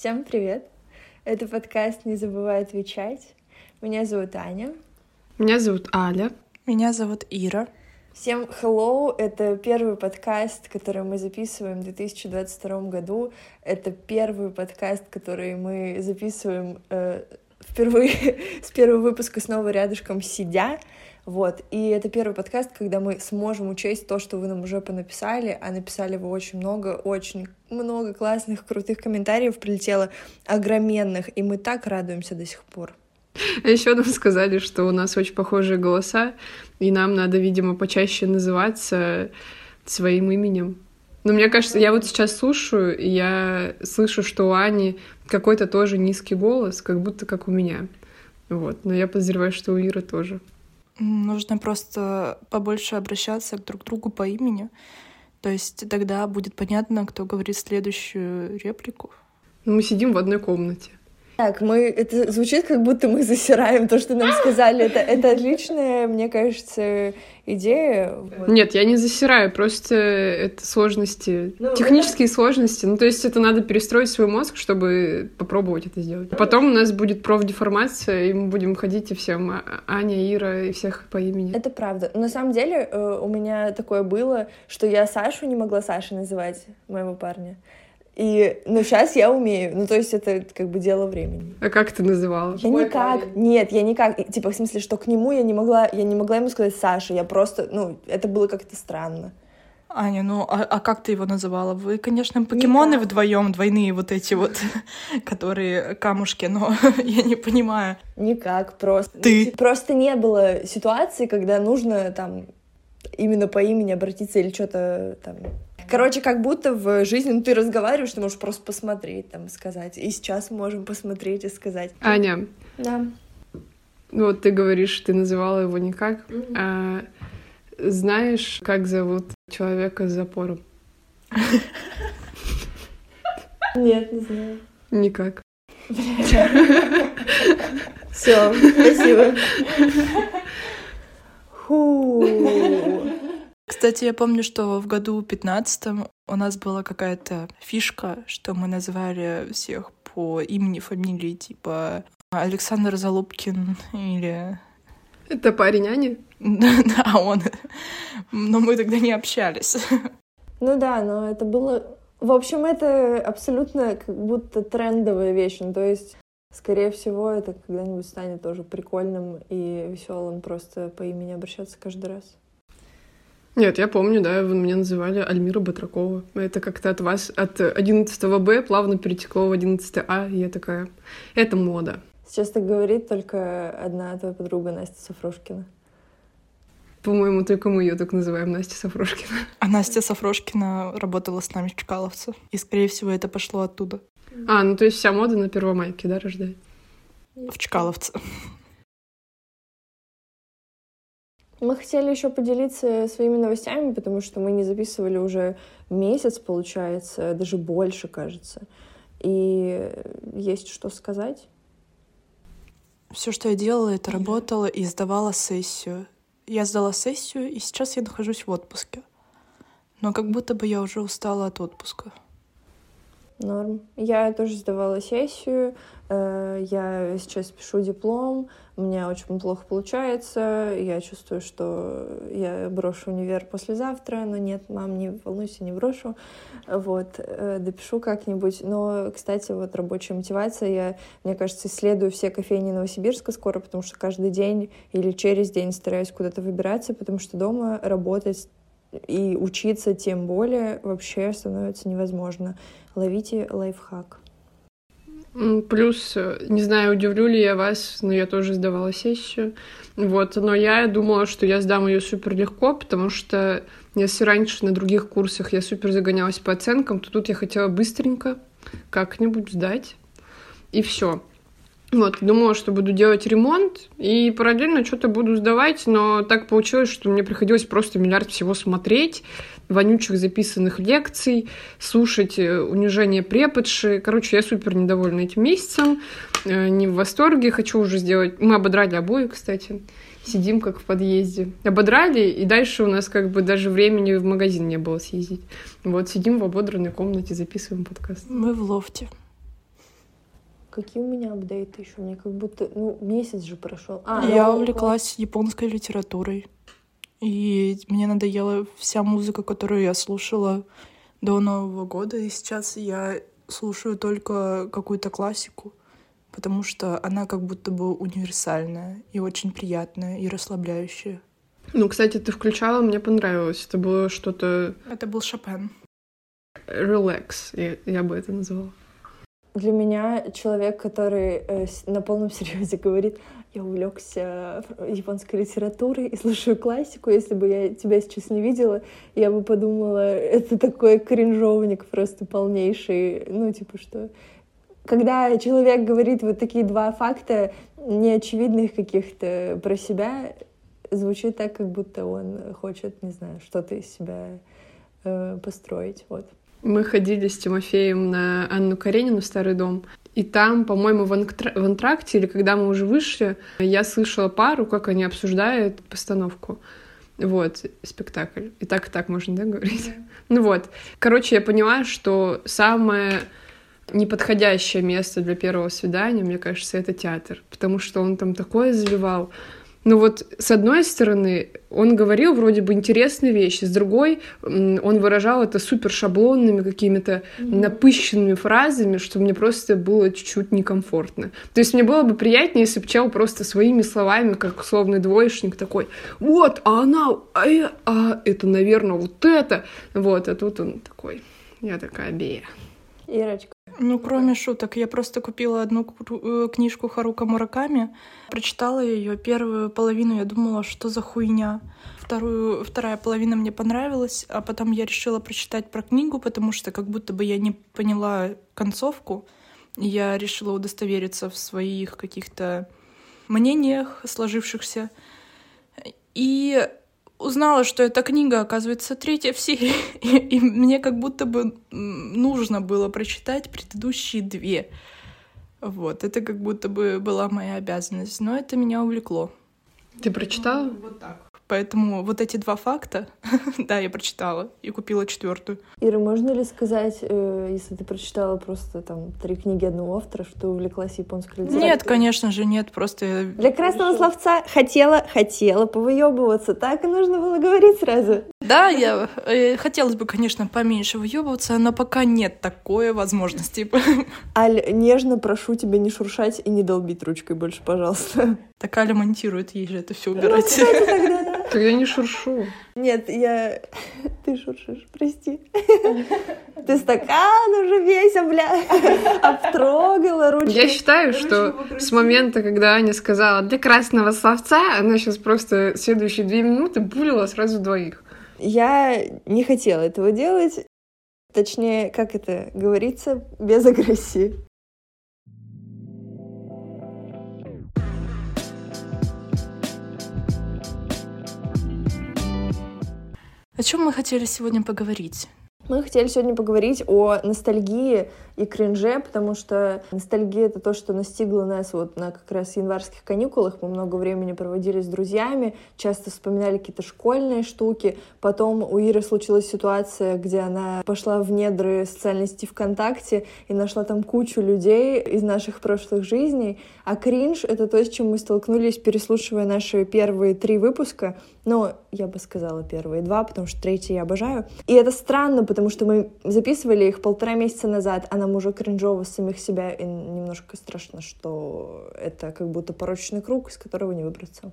Всем привет! Это подкаст «Не забывай отвечать». Меня зовут Аня. Меня зовут Аля. Меня зовут Ира. Всем hello! Это первый подкаст, который мы записываем в 2022 году. Это первый подкаст, который мы записываем э, впервые с первого выпуска снова рядышком сидя. Вот, и это первый подкаст, когда мы сможем учесть то, что вы нам уже понаписали, а написали вы очень много, очень много классных, крутых комментариев прилетело, огроменных, и мы так радуемся до сих пор. А еще нам сказали, что у нас очень похожие голоса, и нам надо, видимо, почаще называться своим именем. Но мне кажется, я вот сейчас слушаю, и я слышу, что у Ани какой-то тоже низкий голос, как будто как у меня. Вот. Но я подозреваю, что у Иры тоже. Нужно просто побольше обращаться друг к другу по имени. То есть тогда будет понятно, кто говорит следующую реплику. Мы сидим в одной комнате. Так, мы это звучит, как будто мы засираем то, что нам сказали. Это, это отличная, мне кажется, идея. Нет, я не засираю, просто это сложности, ну, технические это... сложности. Ну, то есть это надо перестроить свой мозг, чтобы попробовать это сделать. Потом у нас будет профдеформация, и мы будем ходить и всем а, Аня, Ира и всех по имени. Это правда. На самом деле э, у меня такое было, что я Сашу не могла Сашей называть, моего парня. И, ну, сейчас я умею. Ну, то есть это как бы дело времени. А как ты называла? Я Ой, никак. Парень. Нет, я никак. Типа, в смысле, что к нему я не могла, я не могла ему сказать Саша. Я просто, ну, это было как-то странно. Аня, ну а, а как ты его называла? Вы, конечно, покемоны Никак. вдвоем, двойные вот эти вот, которые камушки, но я не понимаю. Никак, просто. Ты? Просто не было ситуации, когда нужно там именно по имени обратиться или что-то там Короче, как будто в жизни ну, ты разговариваешь, ты можешь просто посмотреть, там, сказать. И сейчас можем посмотреть и сказать. Аня. Да. Ну, вот ты говоришь, ты называла его никак. Mm-hmm. А, знаешь, как зовут человека с запором? Нет, не знаю. Никак. Все, спасибо. Фу. Кстати, я помню, что в году 15 у нас была какая-то фишка, что мы называли всех по имени, фамилии, типа Александр Залубкин или... Это парень Ани? Да, он. Но мы тогда не общались. Ну да, но это было... В общем, это абсолютно как будто трендовая вещь. Ну, то есть, скорее всего, это когда-нибудь станет тоже прикольным и веселым просто по имени обращаться каждый раз. Нет, я помню, да, вы меня называли Альмира Батракова. Это как-то от вас, от 11 Б плавно перетекло в 11 А, и я такая, это мода. Сейчас так говорит только одна твоя подруга Настя Сафрошкина. По-моему, только мы ее так называем, Настя Сафрошкина. А Настя Сафрошкина работала с нами в Чкаловце. И, скорее всего, это пошло оттуда. А, ну то есть вся мода на Первомайке, да, рождает? В Чкаловце. Мы хотели еще поделиться своими новостями, потому что мы не записывали уже месяц, получается, даже больше, кажется. И есть что сказать. Все, что я делала, это работала и сдавала сессию. Я сдала сессию, и сейчас я нахожусь в отпуске. Но как будто бы я уже устала от отпуска. Норм. Я тоже сдавала сессию, э, я сейчас пишу диплом, у меня очень плохо получается, я чувствую, что я брошу универ послезавтра, но нет, мам, не волнуйся, не брошу, вот, э, допишу как-нибудь. Но, кстати, вот рабочая мотивация, я, мне кажется, исследую все кофейни Новосибирска скоро, потому что каждый день или через день стараюсь куда-то выбираться, потому что дома работать и учиться тем более вообще становится невозможно. Ловите лайфхак. Плюс, не знаю, удивлю ли я вас, но я тоже сдавала сессию. Вот, но я думала, что я сдам ее супер легко, потому что если раньше на других курсах я супер загонялась по оценкам, то тут я хотела быстренько как-нибудь сдать. И все. Вот, думала, что буду делать ремонт и параллельно что-то буду сдавать, но так получилось, что мне приходилось просто миллиард всего смотреть, вонючих записанных лекций, слушать э, унижение преподши. Короче, я супер недовольна этим месяцем, э, не в восторге, хочу уже сделать... Мы ободрали обои, кстати, сидим как в подъезде. Ободрали, и дальше у нас как бы даже времени в магазин не было съездить. Вот, сидим в ободранной комнате, записываем подкаст. Мы в лофте. Какие у меня апдейты еще? Мне как будто, ну, месяц же прошел. А, я ну, увлеклась японской литературой. И мне надоела вся музыка, которую я слушала до Нового года. И сейчас я слушаю только какую-то классику, потому что она как будто бы универсальная и очень приятная и расслабляющая. Ну, кстати, ты включала, мне понравилось. Это было что-то... Это был Шопен. Релакс, я, я бы это назвала. Для меня человек, который э, на полном серьезе говорит, я увлекся японской литературой и слушаю классику. Если бы я тебя сейчас не видела, я бы подумала, это такой кринжовник просто полнейший. Ну, типа, что когда человек говорит вот такие два факта, неочевидных каких-то про себя, звучит так, как будто он хочет, не знаю, что-то из себя э, построить. Вот. Мы ходили с Тимофеем на Анну Каренину «Старый дом», и там, по-моему, в, анктра... в антракте, или когда мы уже вышли, я слышала пару, как они обсуждают постановку. Вот, спектакль. И так, и так можно, да, говорить? Yeah. Ну вот. Короче, я поняла, что самое неподходящее место для первого свидания, мне кажется, это театр. Потому что он там такое заливал. Ну вот, с одной стороны, он говорил вроде бы интересные вещи, с другой, он выражал это супер шаблонными какими-то mm-hmm. напыщенными фразами, что мне просто было чуть-чуть некомфортно. То есть мне было бы приятнее, если бы чел просто своими словами, как условный двоечник такой, вот, а она, а, а это, наверное, вот это. Вот, а тут он такой, я такая, бея. Ирочка. Ну, кроме шуток, я просто купила одну э, книжку Харука Мураками, прочитала ее первую половину, я думала, что за хуйня. Вторую, вторая половина мне понравилась, а потом я решила прочитать про книгу, потому что как будто бы я не поняла концовку. Я решила удостовериться в своих каких-то мнениях сложившихся. И узнала, что эта книга, оказывается, третья в серии, и, и мне как будто бы нужно было прочитать предыдущие две. Вот, это как будто бы была моя обязанность, но это меня увлекло. Ты прочитала? Ну, вот так. Поэтому вот эти два факта, да, я прочитала и купила четвертую. Ира, можно ли сказать, э, если ты прочитала просто там три книги одного автора, что увлеклась японской литературой? Нет, конечно же, нет, просто... Для красного словца хотела, хотела повыебываться, так и нужно было говорить сразу. Да, я э, хотелось бы, конечно, поменьше выебываться, но пока нет такой возможности. Аль, нежно прошу тебя не шуршать и не долбить ручкой больше, пожалуйста. Так Аля монтирует, ей же это все убирать. Ну, тогда, да. Так я не шуршу. Нет, я... Ты шуршишь, прости. Ты стакан уже весь, бля, обтрогала ручкой. Я считаю, что с момента, когда Аня сказала «для красного словца», она сейчас просто следующие две минуты булила сразу двоих. Я не хотела этого делать. Точнее, как это говорится, без агрессии. О чем мы хотели сегодня поговорить? Мы хотели сегодня поговорить о ностальгии и кринже, потому что ностальгия — это то, что настигло нас вот на как раз январских каникулах. Мы много времени проводили с друзьями, часто вспоминали какие-то школьные штуки. Потом у Иры случилась ситуация, где она пошла в недры социальной сети ВКонтакте и нашла там кучу людей из наших прошлых жизней. А кринж — это то, с чем мы столкнулись, переслушивая наши первые три выпуска. Ну, я бы сказала первые два, потому что третий я обожаю. И это странно, потому что мы записывали их полтора месяца назад, а нам уже кринжово самих себя, и немножко страшно, что это как будто порочный круг, из которого не выбраться.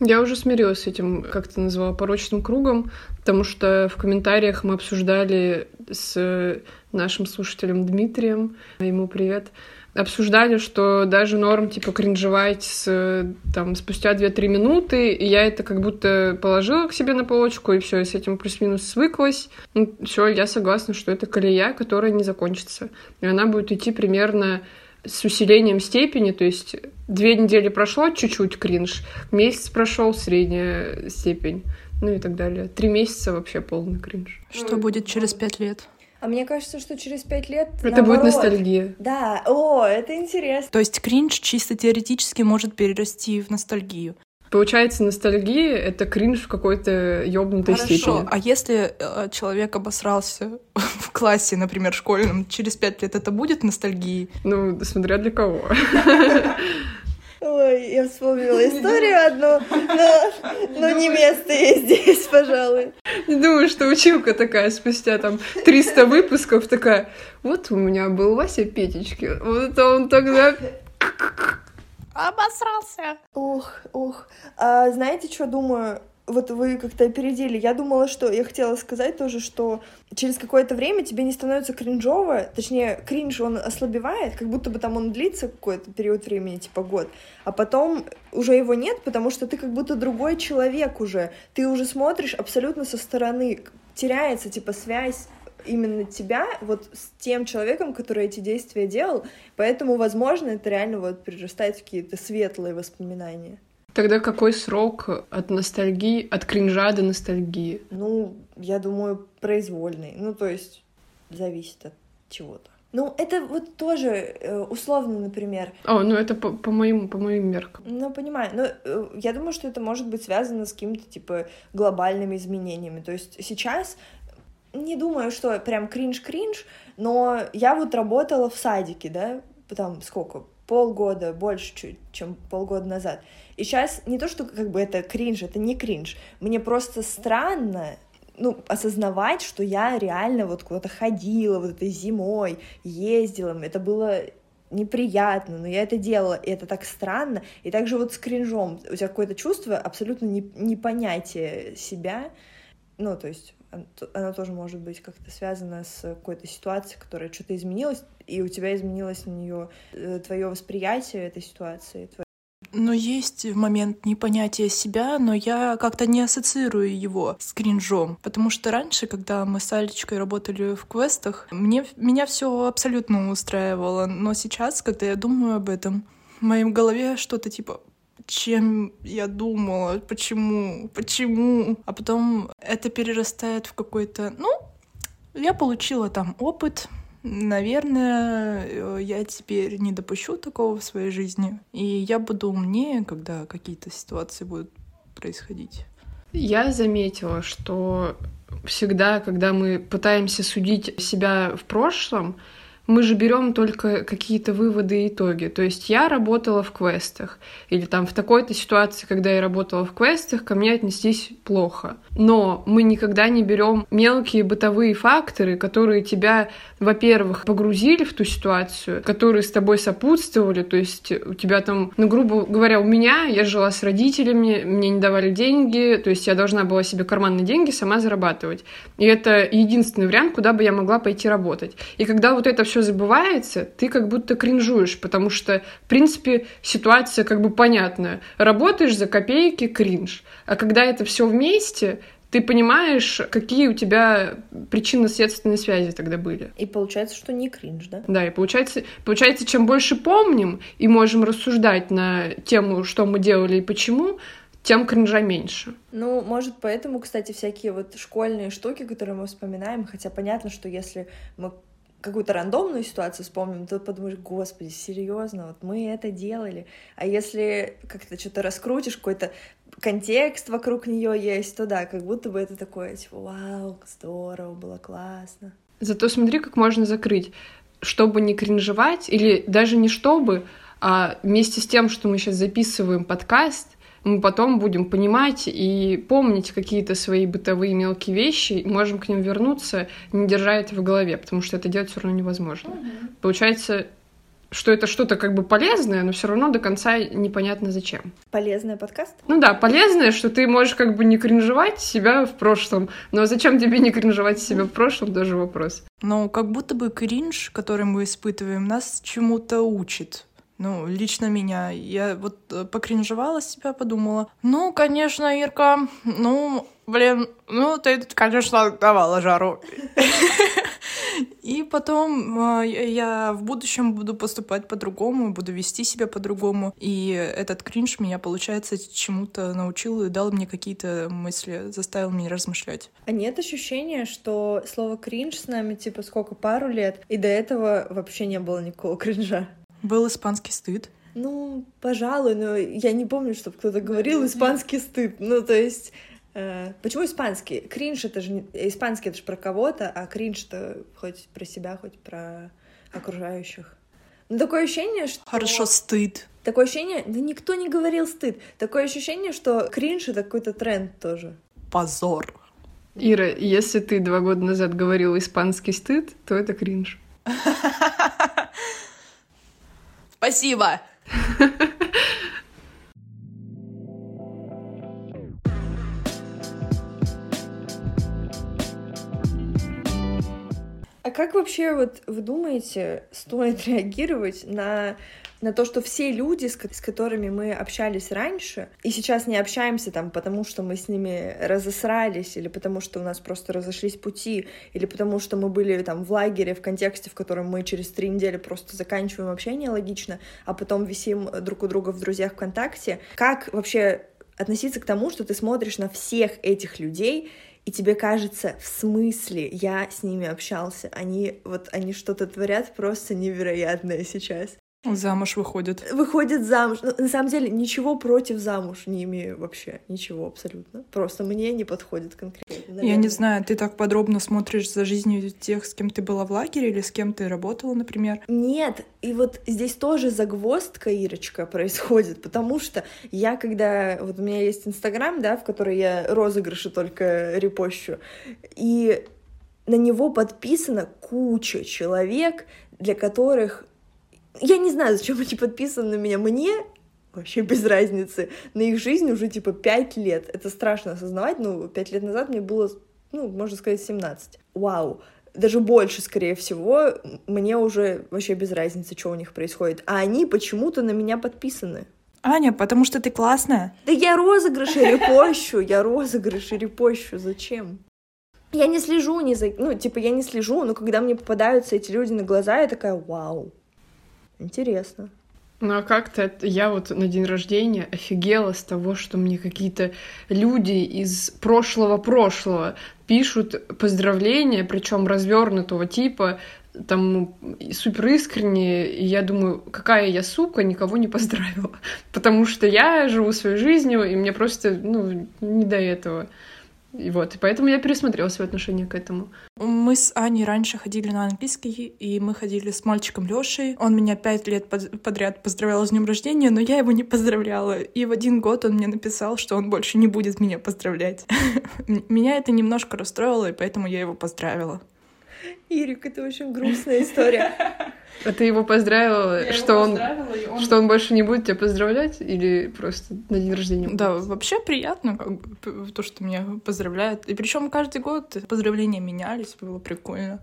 Я уже смирилась с этим, как ты назвала, порочным кругом, потому что в комментариях мы обсуждали с нашим слушателем Дмитрием, ему привет, обсуждали, что даже норм, типа, кринжевать с, там, спустя 2-3 минуты, и я это как будто положила к себе на полочку, и все, с этим плюс-минус свыклась. Ну, все, я согласна, что это колея, которая не закончится. И она будет идти примерно с усилением степени, то есть две недели прошло, чуть-чуть кринж, месяц прошел, средняя степень, ну и так далее. Три месяца вообще полный кринж. Что будет через пять лет? А мне кажется, что через пять лет... Это наоборот. будет ностальгия. Да, о, это интересно. То есть кринж чисто теоретически может перерасти в ностальгию. Получается, ностальгия — это кринж в какой-то ёбнутой Хорошо, степени. а если э, человек обосрался в классе, например, школьном, через пять лет это будет ностальгией? Ну, смотря для кого. Ой, я вспомнила историю одну, но, но не место ей здесь, пожалуй. Не думаю, что училка такая спустя там 300 выпусков такая, вот у меня был Вася Петечки, вот он тогда... Обосрался! Ух, ух. А, знаете, что думаю? Вот вы как-то опередили. Я думала, что... Я хотела сказать тоже, что через какое-то время тебе не становится кринжово, точнее, кринж, он ослабевает, как будто бы там он длится какой-то период времени, типа год, а потом уже его нет, потому что ты как будто другой человек уже. Ты уже смотришь абсолютно со стороны. Теряется, типа, связь именно тебя вот с тем человеком, который эти действия делал, поэтому, возможно, это реально вот перерастает в какие-то светлые воспоминания. Тогда какой срок от ностальгии, от кринжа до ностальгии? Ну, я думаю, произвольный. Ну, то есть зависит от чего-то. Ну, это вот тоже э, условно, например. О, ну это по, по моим по моим меркам. Ну, понимаю. Но э, я думаю, что это может быть связано с какими-то, типа, глобальными изменениями. То есть сейчас не думаю, что прям кринж-кринж, но я вот работала в садике, да, там сколько, полгода, больше чуть, чем полгода назад. И сейчас не то, что как бы это кринж, это не кринж. Мне просто странно, ну, осознавать, что я реально вот куда-то ходила вот этой зимой, ездила, это было неприятно, но я это делала, и это так странно. И также вот с кринжом у тебя какое-то чувство абсолютно не, непонятие себя, ну, то есть она тоже может быть как-то связана с какой-то ситуацией, которая что-то изменилась, и у тебя изменилось на нее э, твое восприятие этой ситуации. Но есть момент непонятия себя, но я как-то не ассоциирую его с кринжом. Потому что раньше, когда мы с Алечкой работали в квестах, мне, меня все абсолютно устраивало. Но сейчас, когда я думаю об этом, в моей голове что-то типа чем я думала, почему, почему. А потом это перерастает в какой-то, ну, я получила там опыт, Наверное, э, я теперь не допущу такого в своей жизни. И я буду умнее, когда какие-то ситуации будут происходить. Я заметила, что всегда, когда мы пытаемся судить себя в прошлом, мы же берем только какие-то выводы и итоги. То есть я работала в квестах, или там в такой-то ситуации, когда я работала в квестах, ко мне отнеслись плохо. Но мы никогда не берем мелкие бытовые факторы, которые тебя, во-первых, погрузили в ту ситуацию, которые с тобой сопутствовали. То есть у тебя там, ну, грубо говоря, у меня, я жила с родителями, мне не давали деньги, то есть я должна была себе карманные деньги сама зарабатывать. И это единственный вариант, куда бы я могла пойти работать. И когда вот это все все забывается, ты как будто кринжуешь, потому что, в принципе, ситуация как бы понятная. Работаешь за копейки, кринж. А когда это все вместе, ты понимаешь, какие у тебя причинно-следственные связи тогда были. И получается, что не кринж, да? Да, и получается, получается, чем больше помним и можем рассуждать на тему, что мы делали и почему, тем кринжа меньше. Ну, может, поэтому, кстати, всякие вот школьные штуки, которые мы вспоминаем, хотя понятно, что если мы какую-то рандомную ситуацию вспомним, то подумаешь, господи, серьезно, вот мы это делали. А если как-то что-то раскрутишь, какой-то контекст вокруг нее есть, то да, как будто бы это такое, типа, вау, здорово, было классно. Зато смотри, как можно закрыть. Чтобы не кринжевать, или даже не чтобы, а вместе с тем, что мы сейчас записываем подкаст, мы потом будем понимать и помнить какие-то свои бытовые мелкие вещи, и можем к ним вернуться, не держа это в голове, потому что это делать все равно невозможно. Угу. Получается, что это что-то как бы полезное, но все равно до конца непонятно зачем. Полезный подкаст? Ну да, полезное, что ты можешь как бы не кринжевать себя в прошлом, но зачем тебе не кринжевать себя в прошлом, даже вопрос. Ну, как будто бы кринж, который мы испытываем, нас чему-то учит. Ну, лично меня. Я вот э, покринжевала себя, подумала. Ну, конечно, Ирка, ну, блин, ну, ты, конечно, давала жару. И потом э, я в будущем буду поступать по-другому, буду вести себя по-другому. И этот кринж меня, получается, чему-то научил и дал мне какие-то мысли, заставил меня размышлять. А нет ощущения, что слово кринж с нами, типа, сколько, пару лет, и до этого вообще не было никакого кринжа? Был испанский стыд. Ну, пожалуй, но я не помню, чтобы кто-то говорил испанский стыд. Ну, то есть, э, почему испанский? Кринж это же не... испанский, это же про кого-то, а кринж это хоть про себя, хоть про окружающих. Ну, такое ощущение, что... Хорошо, стыд. Такое ощущение... Да никто не говорил стыд. Такое ощущение, что кринж — это какой-то тренд тоже. Позор. Ира, если ты два года назад говорил испанский стыд, то это кринж. Спасибо. как вообще вот вы думаете, стоит реагировать на на то, что все люди, с, которыми мы общались раньше, и сейчас не общаемся там, потому что мы с ними разосрались, или потому что у нас просто разошлись пути, или потому что мы были там в лагере в контексте, в котором мы через три недели просто заканчиваем общение логично, а потом висим друг у друга в друзьях ВКонтакте. Как вообще относиться к тому, что ты смотришь на всех этих людей и тебе кажется, в смысле я с ними общался, они вот они что-то творят просто невероятное сейчас. Замуж выходят. Выходят замуж. Но, ну, на самом деле ничего против замуж не имею вообще. Ничего абсолютно. Просто мне не подходит конкретно. Наверное. Я не знаю, ты так подробно смотришь за жизнью тех, с кем ты была в лагере или с кем ты работала, например? Нет. И вот здесь тоже загвоздка, Ирочка, происходит, потому что я, когда... Вот у меня есть Инстаграм, да, в который я розыгрыши только репощу, и на него подписана куча человек, для которых я не знаю, зачем они подписаны на меня. Мне вообще без разницы. На их жизнь уже типа пять лет. Это страшно осознавать. Ну, пять лет назад мне было, ну, можно сказать, 17. Вау. Даже больше, скорее всего, мне уже вообще без разницы, что у них происходит. А они почему-то на меня подписаны. Аня, потому что ты классная. Да я розыгрыши репощу, я розыгрыши репощу, зачем? Я не слежу ни за... Ну, типа, я не слежу, но когда мне попадаются эти люди на глаза, я такая, вау, Интересно. Ну а как-то я вот на день рождения офигела с того, что мне какие-то люди из прошлого-прошлого пишут поздравления, причем развернутого типа, там супер искренне, и я думаю, какая я сука, никого не поздравила. Потому что я живу своей жизнью, и мне просто, ну, не до этого. И вот, и поэтому я пересмотрела свое отношение к этому. Мы с Аней раньше ходили на английский, и мы ходили с мальчиком Лешей. Он меня пять лет подряд поздравлял с днем рождения, но я его не поздравляла. И в один год он мне написал, что он больше не будет меня поздравлять. Меня это немножко расстроило, и поэтому я его поздравила. Ирик, это очень грустная история. А ты его поздравила, Я что, его он, он... что он больше не будет тебя поздравлять или просто на день рождения? Да, вообще приятно, как бы, то, что меня поздравляют. И причем каждый год поздравления менялись, было прикольно.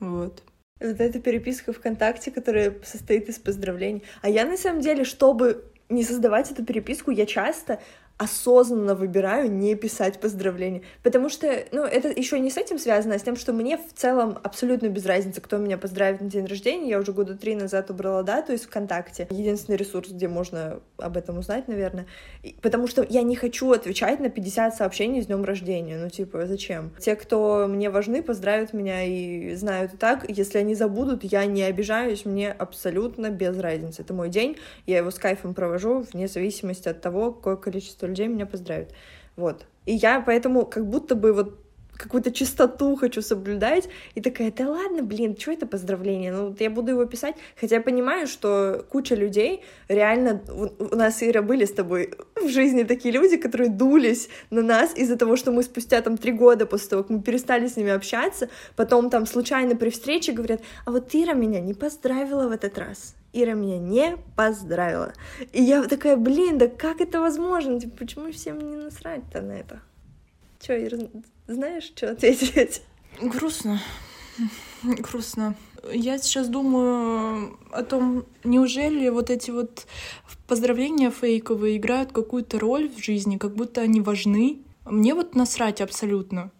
Вот. Вот эта переписка ВКонтакте, которая состоит из поздравлений. А я на самом деле, чтобы не создавать эту переписку, я часто осознанно выбираю не писать поздравления. Потому что, ну, это еще не с этим связано, а с тем, что мне в целом абсолютно без разницы, кто меня поздравит на день рождения. Я уже года три назад убрала дату из ВКонтакте. Единственный ресурс, где можно об этом узнать, наверное. И, потому что я не хочу отвечать на 50 сообщений с днем рождения. Ну, типа, зачем? Те, кто мне важны, поздравят меня и знают и так. Если они забудут, я не обижаюсь, мне абсолютно без разницы. Это мой день, я его с кайфом провожу, вне зависимости от того, какое количество людей меня поздравят. Вот. И я поэтому как будто бы вот какую-то чистоту хочу соблюдать, и такая, да ладно, блин, что это поздравление? Ну, вот я буду его писать, хотя я понимаю, что куча людей, реально, у нас, Ира, были с тобой в жизни такие люди, которые дулись на нас из-за того, что мы спустя там три года после того, как мы перестали с ними общаться, потом там случайно при встрече говорят, а вот Ира меня не поздравила в этот раз. Ира меня не поздравила. И я такая, блин, да как это возможно? Типа, почему всем не насрать-то на это? Чё, Ира, знаешь, что ответить? Грустно. Грустно. Я сейчас думаю о том, неужели вот эти вот поздравления фейковые играют какую-то роль в жизни, как будто они важны. Мне вот насрать абсолютно.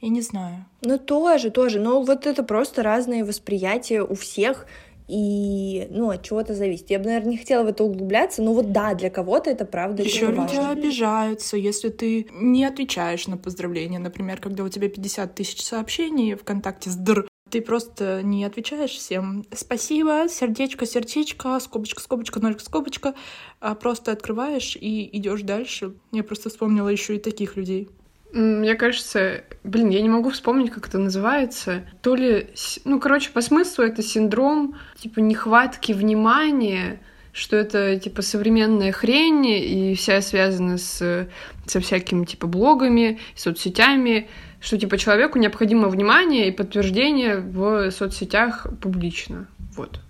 Я не знаю. Ну, тоже, тоже. Но вот это просто разные восприятия у всех и, ну, от чего-то зависит. Я бы, наверное, не хотела в это углубляться, но вот да, для кого-то это правда Еще люди важно. обижаются, если ты не отвечаешь на поздравления. Например, когда у тебя 50 тысяч сообщений ВКонтакте с др, Ты просто не отвечаешь всем «спасибо», «сердечко», «сердечко», «скобочка», «скобочка», «ноль», «скобочка», а просто открываешь и идешь дальше. Я просто вспомнила еще и таких людей. Мне кажется, блин, я не могу вспомнить, как это называется. То ли, ну, короче, по смыслу это синдром, типа, нехватки внимания, что это, типа, современная хрень, и вся связана с, со всякими, типа, блогами, соцсетями, что, типа, человеку необходимо внимание и подтверждение в соцсетях публично. Вот.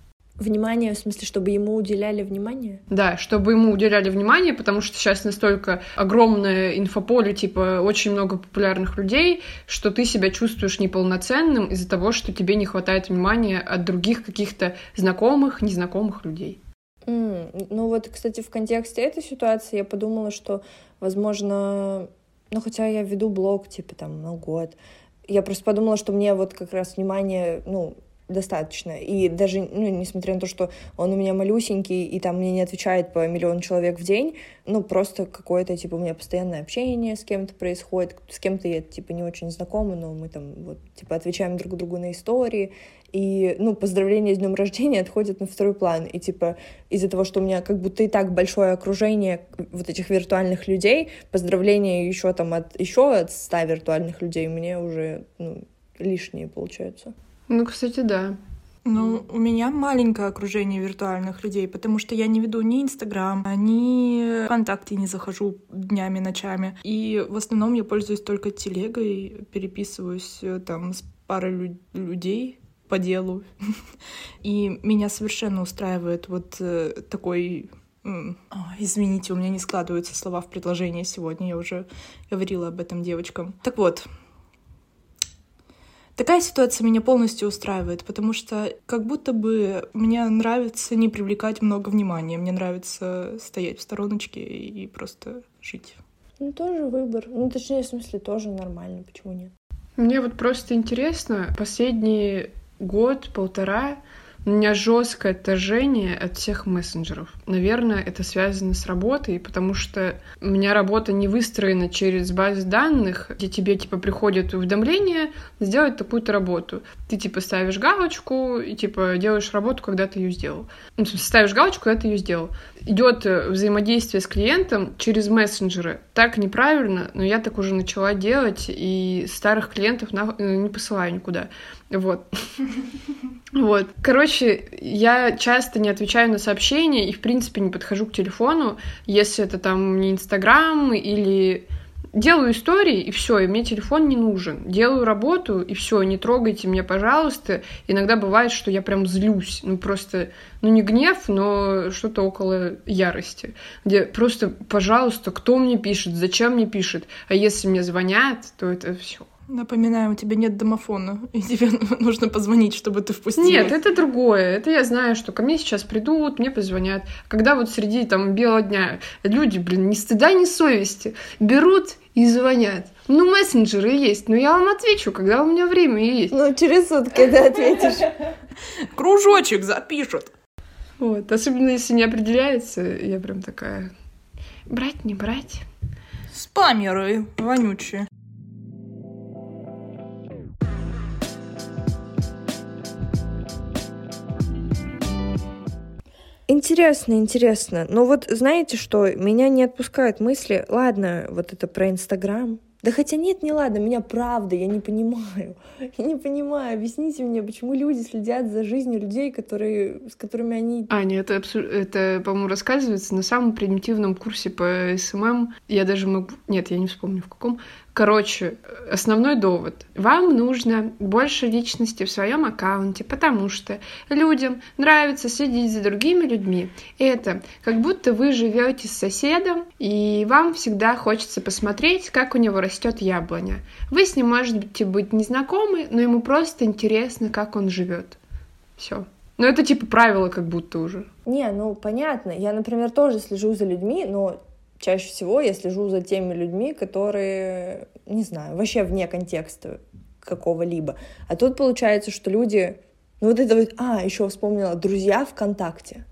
Внимание, в смысле, чтобы ему уделяли внимание? Да, чтобы ему уделяли внимание, потому что сейчас настолько огромное инфополе, типа, очень много популярных людей, что ты себя чувствуешь неполноценным из-за того, что тебе не хватает внимания от других каких-то знакомых, незнакомых людей. Mm, ну вот, кстати, в контексте этой ситуации я подумала, что, возможно, ну хотя я веду блог, типа, там, на год, я просто подумала, что мне вот как раз внимание, ну, достаточно. И даже, ну, несмотря на то, что он у меня малюсенький, и там мне не отвечает по миллион человек в день, ну, просто какое-то, типа, у меня постоянное общение с кем-то происходит, с кем-то я, типа, не очень знакома, но мы там, вот, типа, отвечаем друг другу на истории, и, ну, поздравления с днем рождения отходят на второй план. И, типа, из-за того, что у меня как будто и так большое окружение вот этих виртуальных людей, поздравления еще там от еще от ста виртуальных людей мне уже, ну, лишние получаются. Ну, кстати, да. Ну, у меня маленькое окружение виртуальных людей, потому что я не веду ни Инстаграм, ни ВКонтакте не захожу днями, ночами. И в основном я пользуюсь только телегой, переписываюсь э, там с парой лю- людей по делу. И меня совершенно устраивает вот э, такой Извините, у меня не складываются слова в предложение сегодня, я уже говорила об этом девочкам. Так вот, Такая ситуация меня полностью устраивает, потому что как будто бы мне нравится не привлекать много внимания, мне нравится стоять в стороночке и просто жить. Ну, тоже выбор. Ну, точнее, в смысле, тоже нормально, почему нет? Мне вот просто интересно, последний год-полтора у меня жесткое отторжение от всех мессенджеров. Наверное, это связано с работой, потому что у меня работа не выстроена через базы данных, где тебе типа приходят уведомления сделать такую-то работу. Ты типа ставишь галочку и типа делаешь работу, когда ты ее сделал. Ну, ставишь галочку, когда ты ее сделал. Идет э, взаимодействие с клиентом через мессенджеры. Так неправильно, но я так уже начала делать, и старых клиентов на... Э, не посылаю никуда. Вот. Вот. Короче, я часто не отвечаю на сообщения и, в принципе, не подхожу к телефону, если это там не Инстаграм или делаю истории, и все, и мне телефон не нужен. Делаю работу, и все, не трогайте меня, пожалуйста. Иногда бывает, что я прям злюсь. Ну, просто, ну, не гнев, но что-то около ярости. Где просто, пожалуйста, кто мне пишет, зачем мне пишет. А если мне звонят, то это все. Напоминаю, у тебя нет домофона, и тебе нужно позвонить, чтобы ты впустил. Нет, это другое. Это я знаю, что ко мне сейчас придут, мне позвонят. Когда вот среди там белого дня люди, блин, ни стыда, ни совести, берут и звонят. Ну, мессенджеры есть, но я вам отвечу, когда у меня время есть. Ну, через сутки ты ответишь. Кружочек запишут. Вот, особенно если не определяется, я прям такая, брать, не брать. Спамеры вонючие. Интересно, интересно. Но вот знаете что, меня не отпускают мысли, ладно, вот это про Инстаграм, да хотя нет, не ладно, меня правда, я не понимаю. Я не понимаю, объясните мне, почему люди следят за жизнью людей, которые, с которыми они... Аня, это, это по-моему, рассказывается на самом примитивном курсе по SMM. Я даже могу... Нет, я не вспомню в каком. Короче, основной довод. Вам нужно больше личности в своем аккаунте, потому что людям нравится следить за другими людьми. Это как будто вы живете с соседом, и вам всегда хочется посмотреть, как у него растет яблоня. Вы с ним можете быть незнакомы, но ему просто интересно, как он живет. Все. Ну, это типа правило как будто уже. Не, ну понятно. Я, например, тоже слежу за людьми, но чаще всего я слежу за теми людьми, которые, не знаю, вообще вне контекста какого-либо. А тут получается, что люди... Ну вот это вот... А, еще вспомнила. Друзья ВКонтакте.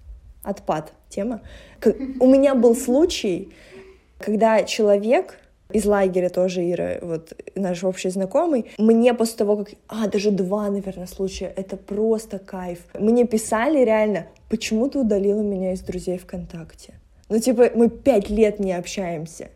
Отпад тема. У меня был случай, когда человек из лагеря тоже Ира, вот наш общий знакомый, мне после того, как... А, даже два, наверное, случая. Это просто кайф. Мне писали реально, почему ты удалила меня из друзей ВКонтакте? Ну, типа, мы пять лет не общаемся.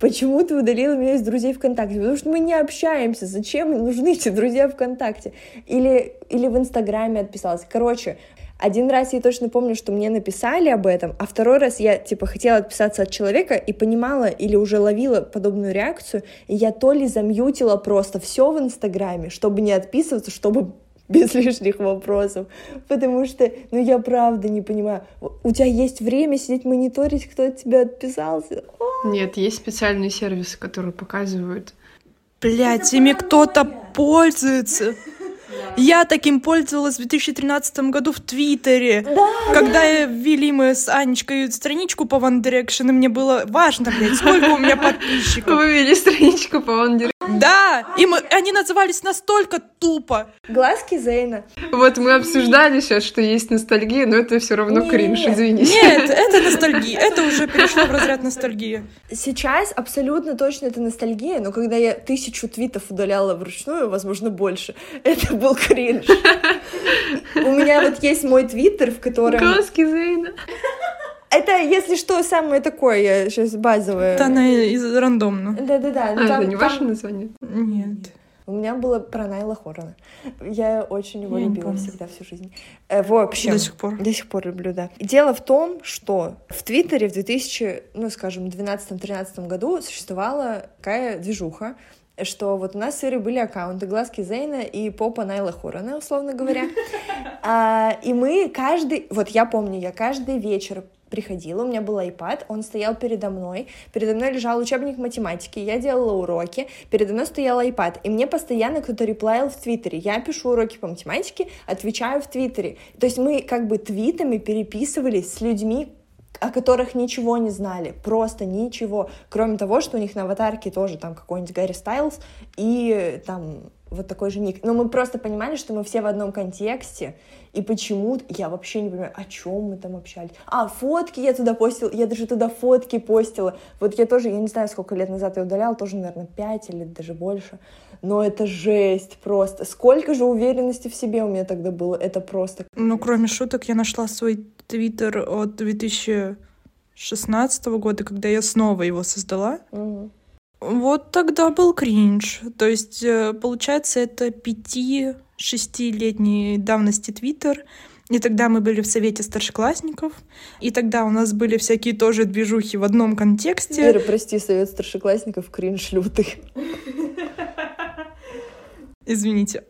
Почему ты удалила меня из друзей ВКонтакте? Потому что мы не общаемся. Зачем нужны эти друзья ВКонтакте? Или, или в Инстаграме отписалась. Короче, один раз я точно помню, что мне написали об этом, а второй раз я, типа, хотела отписаться от человека и понимала или уже ловила подобную реакцию, и я то ли замьютила просто все в Инстаграме, чтобы не отписываться, чтобы без лишних вопросов, потому что, ну, я правда не понимаю, у тебя есть время сидеть мониторить, кто от тебя отписался? Нет, есть специальные сервисы, которые показывают. Блять, ими кто-то пользуется. Я таким пользовалась в 2013 году в Твиттере. Да, когда да. ввели мы с Анечкой страничку по One Direction, и мне было важно, блядь, сколько у меня подписчиков. Вы ввели страничку по One Direction. Да, и мы, они назывались настолько тупо. Глазки Зейна. Вот мы обсуждали сейчас, что есть ностальгия, но это все равно нет, кринж, извините. Нет, это ностальгия, это уже перешло в разряд ностальгии. Сейчас абсолютно точно это ностальгия, но когда я тысячу твитов удаляла вручную, возможно, больше, это был кринж. У меня вот есть мой твиттер, в котором... Глазки Зейна. Это, если что, самое такое сейчас базовое. Это она из рандомно. Да-да-да. А, это не ваше название? Нет. У меня было про Найла Хорона. Я очень его Я любила всегда всю жизнь. Э, в общем... До сих пор? До сих пор люблю, да. Дело в том, что в Твиттере в 2000, ну, скажем, 12-13 году существовала такая движуха, что вот у нас с Ирой были аккаунты Глазки Зейна и Попа Найла Хорона, условно говоря. А, и мы каждый... Вот я помню, я каждый вечер приходила, у меня был iPad, он стоял передо мной, передо мной лежал учебник математики, я делала уроки, передо мной стоял iPad, и мне постоянно кто-то реплаил в Твиттере. Я пишу уроки по математике, отвечаю в Твиттере. То есть мы как бы твитами переписывались с людьми, о которых ничего не знали, просто ничего, кроме того, что у них на аватарке тоже там какой-нибудь Гарри Стайлз и там вот такой же ник. Но мы просто понимали, что мы все в одном контексте, и почему я вообще не понимаю, о чем мы там общались. А, фотки я туда постила, я даже туда фотки постила. Вот я тоже, я не знаю, сколько лет назад я удаляла, тоже, наверное, пять или даже больше. Но это жесть просто. Сколько же уверенности в себе у меня тогда было, это просто... Ну, кроме шуток, я нашла свой твиттер от 2016 года, когда я снова его создала. Угу. Вот тогда был кринж. То есть, э, получается, это пяти-шестилетней давности Твиттер. И тогда мы были в совете старшеклассников, и тогда у нас были всякие тоже движухи в одном контексте. Вера, прости, совет старшеклассников, кринж лютый. Извините.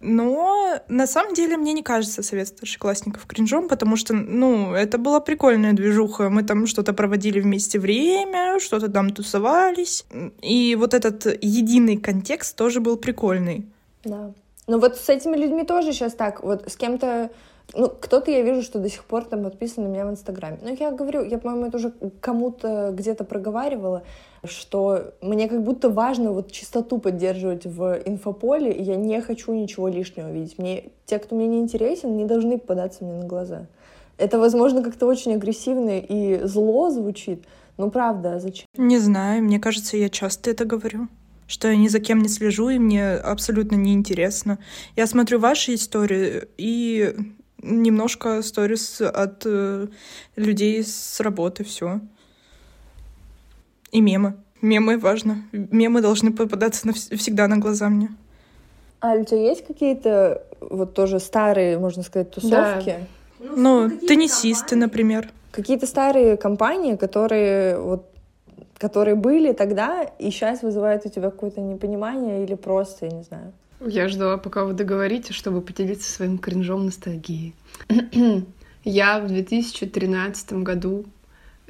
Но на самом деле мне не кажется совет старшеклассников кринжом, потому что, ну, это была прикольная движуха. Мы там что-то проводили вместе время, что-то там тусовались. И вот этот единый контекст тоже был прикольный. Да. Ну вот с этими людьми тоже сейчас так. Вот с кем-то ну, кто-то я вижу, что до сих пор там подписан на меня в Инстаграме. Но я говорю, я, по-моему, это уже кому-то где-то проговаривала, что мне как будто важно вот чистоту поддерживать в инфополе, и я не хочу ничего лишнего видеть. Мне те, кто мне не интересен, не должны попадаться мне на глаза. Это, возможно, как-то очень агрессивно и зло звучит, но правда, а зачем? Не знаю, мне кажется, я часто это говорю что я ни за кем не слежу, и мне абсолютно неинтересно. Я смотрю ваши истории, и немножко сторис от э, людей с работы, все. И мемы. Мемы важно. Мемы должны попадаться всегда на глаза мне. А у тебя есть какие-то вот тоже старые, можно сказать, тусовки? Да. Ну, ну теннисисты, компании? например. Какие-то старые компании, которые вот которые были тогда и сейчас вызывают у тебя какое-то непонимание или просто, я не знаю. Я ждала, пока вы договорите, чтобы поделиться своим кринжом ностальгии. я в 2013 году,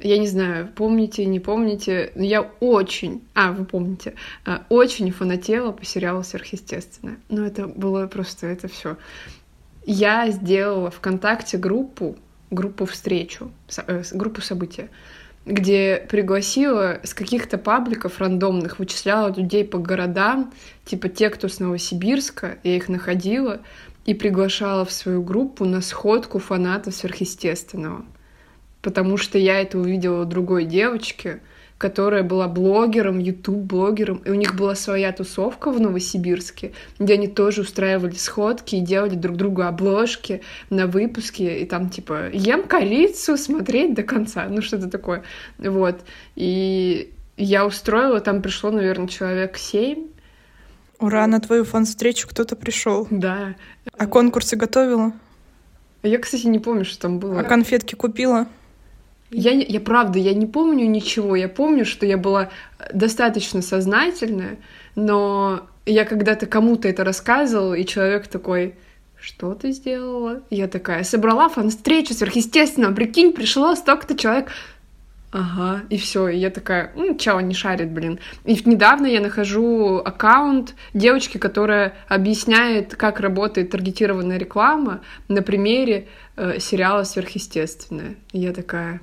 я не знаю, помните, не помните, но я очень, а, вы помните, а, очень фанатела по сериалу «Сверхъестественное». Но это было просто, это все. Я сделала ВКонтакте группу, группу встречу, э, группу события, где пригласила с каких-то пабликов рандомных, вычисляла людей по городам, типа те, кто с Новосибирска, я их находила, и приглашала в свою группу на сходку фанатов сверхъестественного. Потому что я это увидела у другой девочки, которая была блогером, ютуб-блогером, и у них была своя тусовка в Новосибирске, где они тоже устраивали сходки и делали друг другу обложки на выпуске, и там типа «Ем корицу, смотреть до конца», ну что-то такое. Вот. И я устроила, там пришло, наверное, человек семь. Ура, на твою фан-встречу кто-то пришел. Да. А конкурсы готовила? Я, кстати, не помню, что там было. А конфетки купила? Я, я правда, я не помню ничего. Я помню, что я была достаточно сознательная, но я когда-то кому-то это рассказывала, и человек такой, что ты сделала? Я такая, собрала фан-встречу сверхъестественно, прикинь, пришло столько-то человек. Ага, и все. И я такая, ну, чего не шарит, блин. И недавно я нахожу аккаунт девочки, которая объясняет, как работает таргетированная реклама на примере э, сериала «Сверхъестественное». И я такая,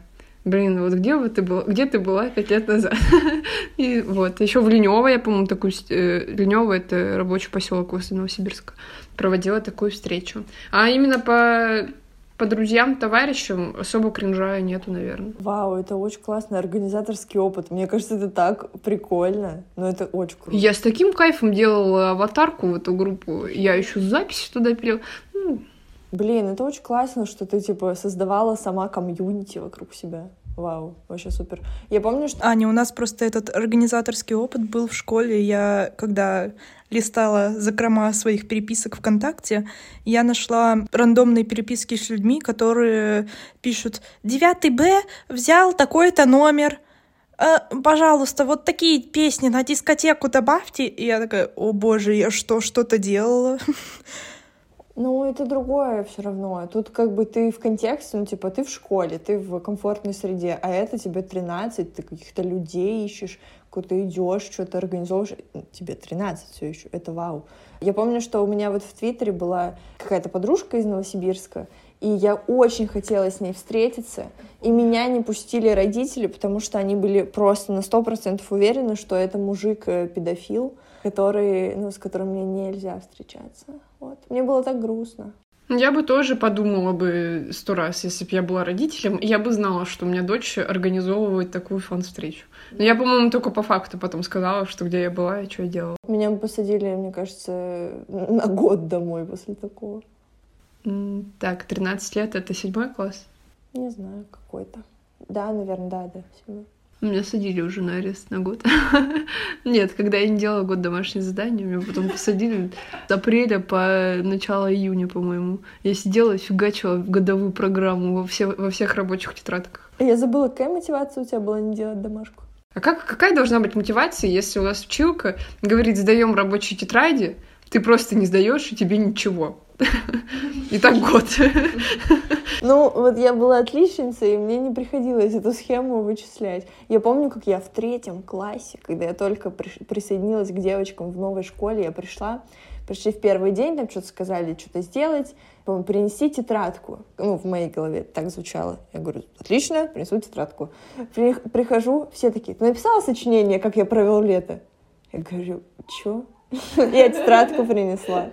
блин, вот где бы ты была, где ты была пять лет назад? и вот, еще в Ленево, я, по-моему, такую, э, Ленево — это рабочий поселок возле Новосибирска, проводила такую встречу. А именно по по друзьям, товарищам особо кринжа нету, наверное. Вау, это очень классный организаторский опыт. Мне кажется, это так прикольно. Но это очень круто. Я с таким кайфом делала аватарку в эту группу. Я еще запись туда пилила. Ну... Блин, это очень классно, что ты, типа, создавала сама комьюнити вокруг себя. Вау, вообще супер. Я помню, что... Аня, у нас просто этот организаторский опыт был в школе. Я, когда листала закрома своих переписок ВКонтакте, я нашла рандомные переписки с людьми, которые пишут «Девятый Б взял такой-то номер, э, пожалуйста, вот такие песни на дискотеку добавьте». И я такая «О боже, я что, что-то делала?» Ну, это другое все равно. Тут как бы ты в контексте, ну, типа, ты в школе, ты в комфортной среде, а это тебе 13, ты каких-то людей ищешь, куда идешь, что-то организовываешь, тебе 13 все еще, это вау. Я помню, что у меня вот в Твиттере была какая-то подружка из Новосибирска, и я очень хотела с ней встретиться, и меня не пустили родители, потому что они были просто на сто процентов уверены, что это мужик-педофил, который, ну, с которым мне нельзя встречаться. Вот. Мне было так грустно. Я бы тоже подумала бы сто раз, если бы я была родителем, я бы знала, что у меня дочь организовывает такую фан-встречу. Но я, по-моему, только по факту потом сказала, что где я была и что я делала. Меня бы посадили, мне кажется, на год домой после такого. Так, 13 лет — это седьмой класс? Не знаю, какой-то. Да, наверное, да, да, седьмой. Меня садили уже на арест на год. Нет, когда я не делала год домашнее задание, меня потом посадили с апреля по начало июня, по-моему. Я сидела и фигачила годовую программу во, все, во всех рабочих тетрадках. Я забыла, какая мотивация у тебя была не делать домашку? А как, какая должна быть мотивация, если у нас училка говорит, сдаем рабочие тетради, ты просто не сдаешь, и тебе ничего. И так год. Ну, вот я была отличницей, и мне не приходилось эту схему вычислять. Я помню, как я в третьем классе, когда я только присоединилась к девочкам в новой школе, я пришла, пришли в первый день, там что-то сказали, что-то сделать, принести тетрадку. Ну, в моей голове так звучало. Я говорю, отлично, принесу тетрадку. Прихожу, все такие, написала сочинение, как я провел лето? Я говорю, что? Я тетрадку принесла.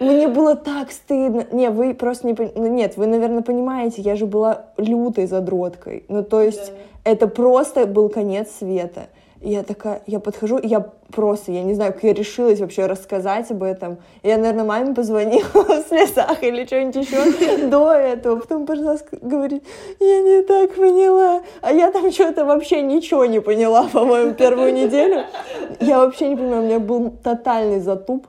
Мне было так стыдно. Не, вы просто не... Ну, нет, вы, наверное, понимаете, я же была лютой задроткой. Ну, то есть, да. это просто был конец света. Я такая, я подхожу, я просто, я не знаю, как я решилась вообще рассказать об этом. Я, наверное, маме позвонила в слезах или что-нибудь еще до этого. Потом, пожалуйста, говорит, я не так поняла. А я там что-то вообще ничего не поняла, по-моему, первую неделю. Я вообще не понимаю, у меня был тотальный затуп.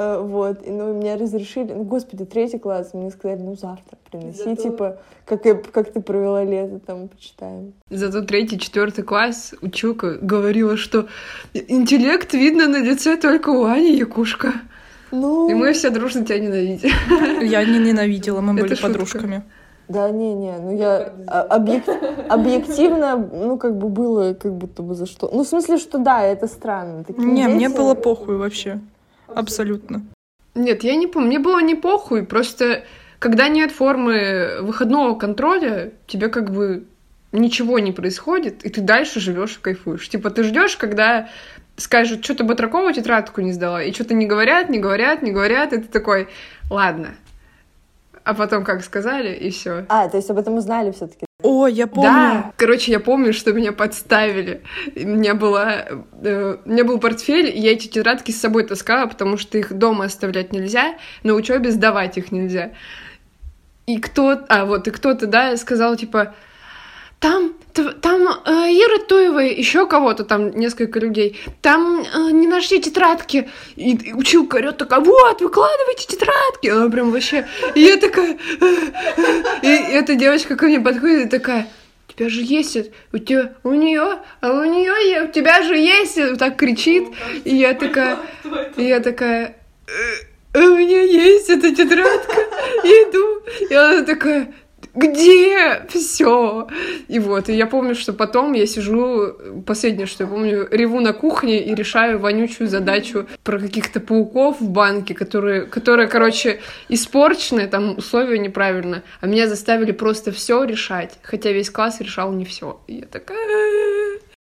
Э, вот, и, ну, меня разрешили, ну, господи, третий класс, мне сказали, ну, завтра приноси, Зато... типа, как, я, как ты провела лето, там, почитаем. Зато третий, четвертый класс училка говорила, что интеллект видно на лице только у Ани Якушка. Ну... И мы все дружно тебя ненавидим. Я не ненавидела, мы были подружками. Да, не-не, ну я объек... объективно, ну как бы было как будто бы за что. Ну в смысле, что да, это странно. Такие не, дети... мне было похуй вообще. Абсолютно. Нет, я не помню. Мне было не похуй, просто когда нет формы выходного контроля, тебе как бы ничего не происходит, и ты дальше живешь и кайфуешь. Типа ты ждешь, когда скажут, что ты Батракову тетрадку не сдала, и что-то не говорят, не говорят, не говорят, и ты такой, ладно. А потом как сказали, и все. А, то есть об этом узнали все-таки? О, я помню. Да, короче, я помню, что меня подставили. У меня, была, э, у меня был портфель, и я эти тетрадки с собой таскала, потому что их дома оставлять нельзя, на учебе сдавать их нельзя. И кто, а вот и кто-то, да, сказал типа, там, там э, Ира Тоева, еще кого-то, там несколько людей, там э, не нашли тетрадки. И, и училка орёт такая, вот, выкладывайте тетрадки. Она прям вообще... И я такая... И эта девочка ко мне подходит и такая, у тебя же есть, у тебя, у нее, а у нее, у тебя же есть, и так кричит. И я такая, и я такая, «Э, у меня есть эта тетрадка, иду. И она такая, где все? И вот, и я помню, что потом я сижу, последнее, что я помню, реву на кухне и решаю вонючую задачу про каких-то пауков в банке, которые, которые, короче, испорчены, там условия неправильно, а меня заставили просто все решать, хотя весь класс решал не все. И я такая...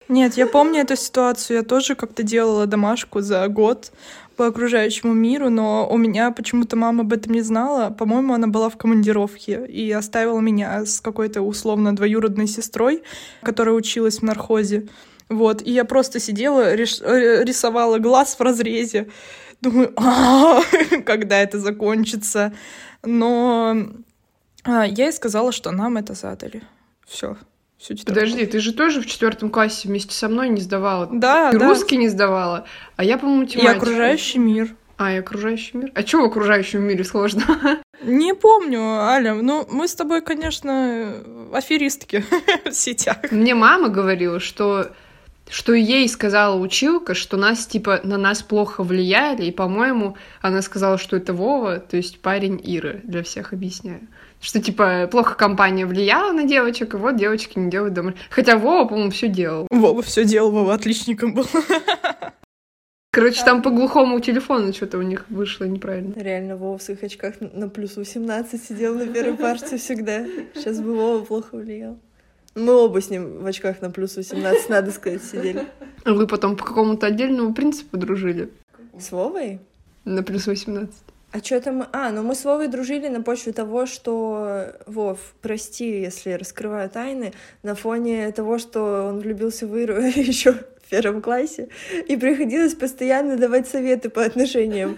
Нет, я помню эту ситуацию. Я тоже как-то делала домашку за год по окружающему миру, но у меня почему-то мама об этом не знала. По-моему, она была в командировке и оставила меня с какой-то условно двоюродной сестрой, которая училась в нархозе. Вот, и я просто сидела, реш... Э, рисовала глаз в разрезе. Думаю, «А, когда это закончится. Но а, я ей сказала, что нам это задали. Все всю Подожди, ты же тоже в четвертом классе вместе со мной не сдавала. Да, ты да. русский не сдавала, а я, по-моему, математику. И окружающий мир. А, и окружающий мир? А что в окружающем мире сложно? Не помню, Аля. Ну, мы с тобой, конечно, аферистки в сетях. Мне мама говорила, что что ей сказала училка, что нас, типа, на нас плохо влияли, и, по-моему, она сказала, что это Вова, то есть парень Иры, для всех объясняю. Что, типа, плохо компания влияла на девочек, и вот девочки не делают дома. Хотя Вова, по-моему, все делал. Вова все делал, Вова отличником был. Короче, там по глухому телефону что-то у них вышло неправильно. Реально, Вова в своих очках на плюс 18 сидел на первой парте всегда. Сейчас бы Вова плохо влиял. Мы оба с ним в очках на плюс 18, надо сказать, сидели. А вы потом по какому-то отдельному принципу дружили? С Вовой? На плюс 18. А что там? А, ну мы с Вовой дружили на почве того, что... Вов, прости, если раскрываю тайны, на фоне того, что он влюбился в Иру еще в первом классе, и приходилось постоянно давать советы по отношениям.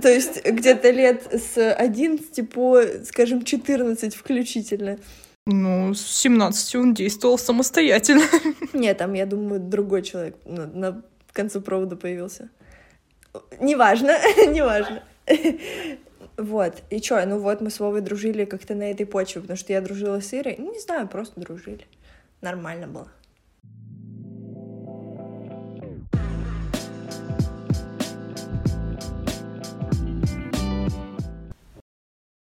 То есть где-то лет с 11 по, скажем, 14 включительно. Ну, с 17 он действовал самостоятельно. Нет, там, я думаю, другой человек на, на конце провода появился. Неважно, неважно. Вот, и чё, ну вот мы с Вовой дружили как-то на этой почве, потому что я дружила с Ирой, ну не знаю, просто дружили. Нормально было.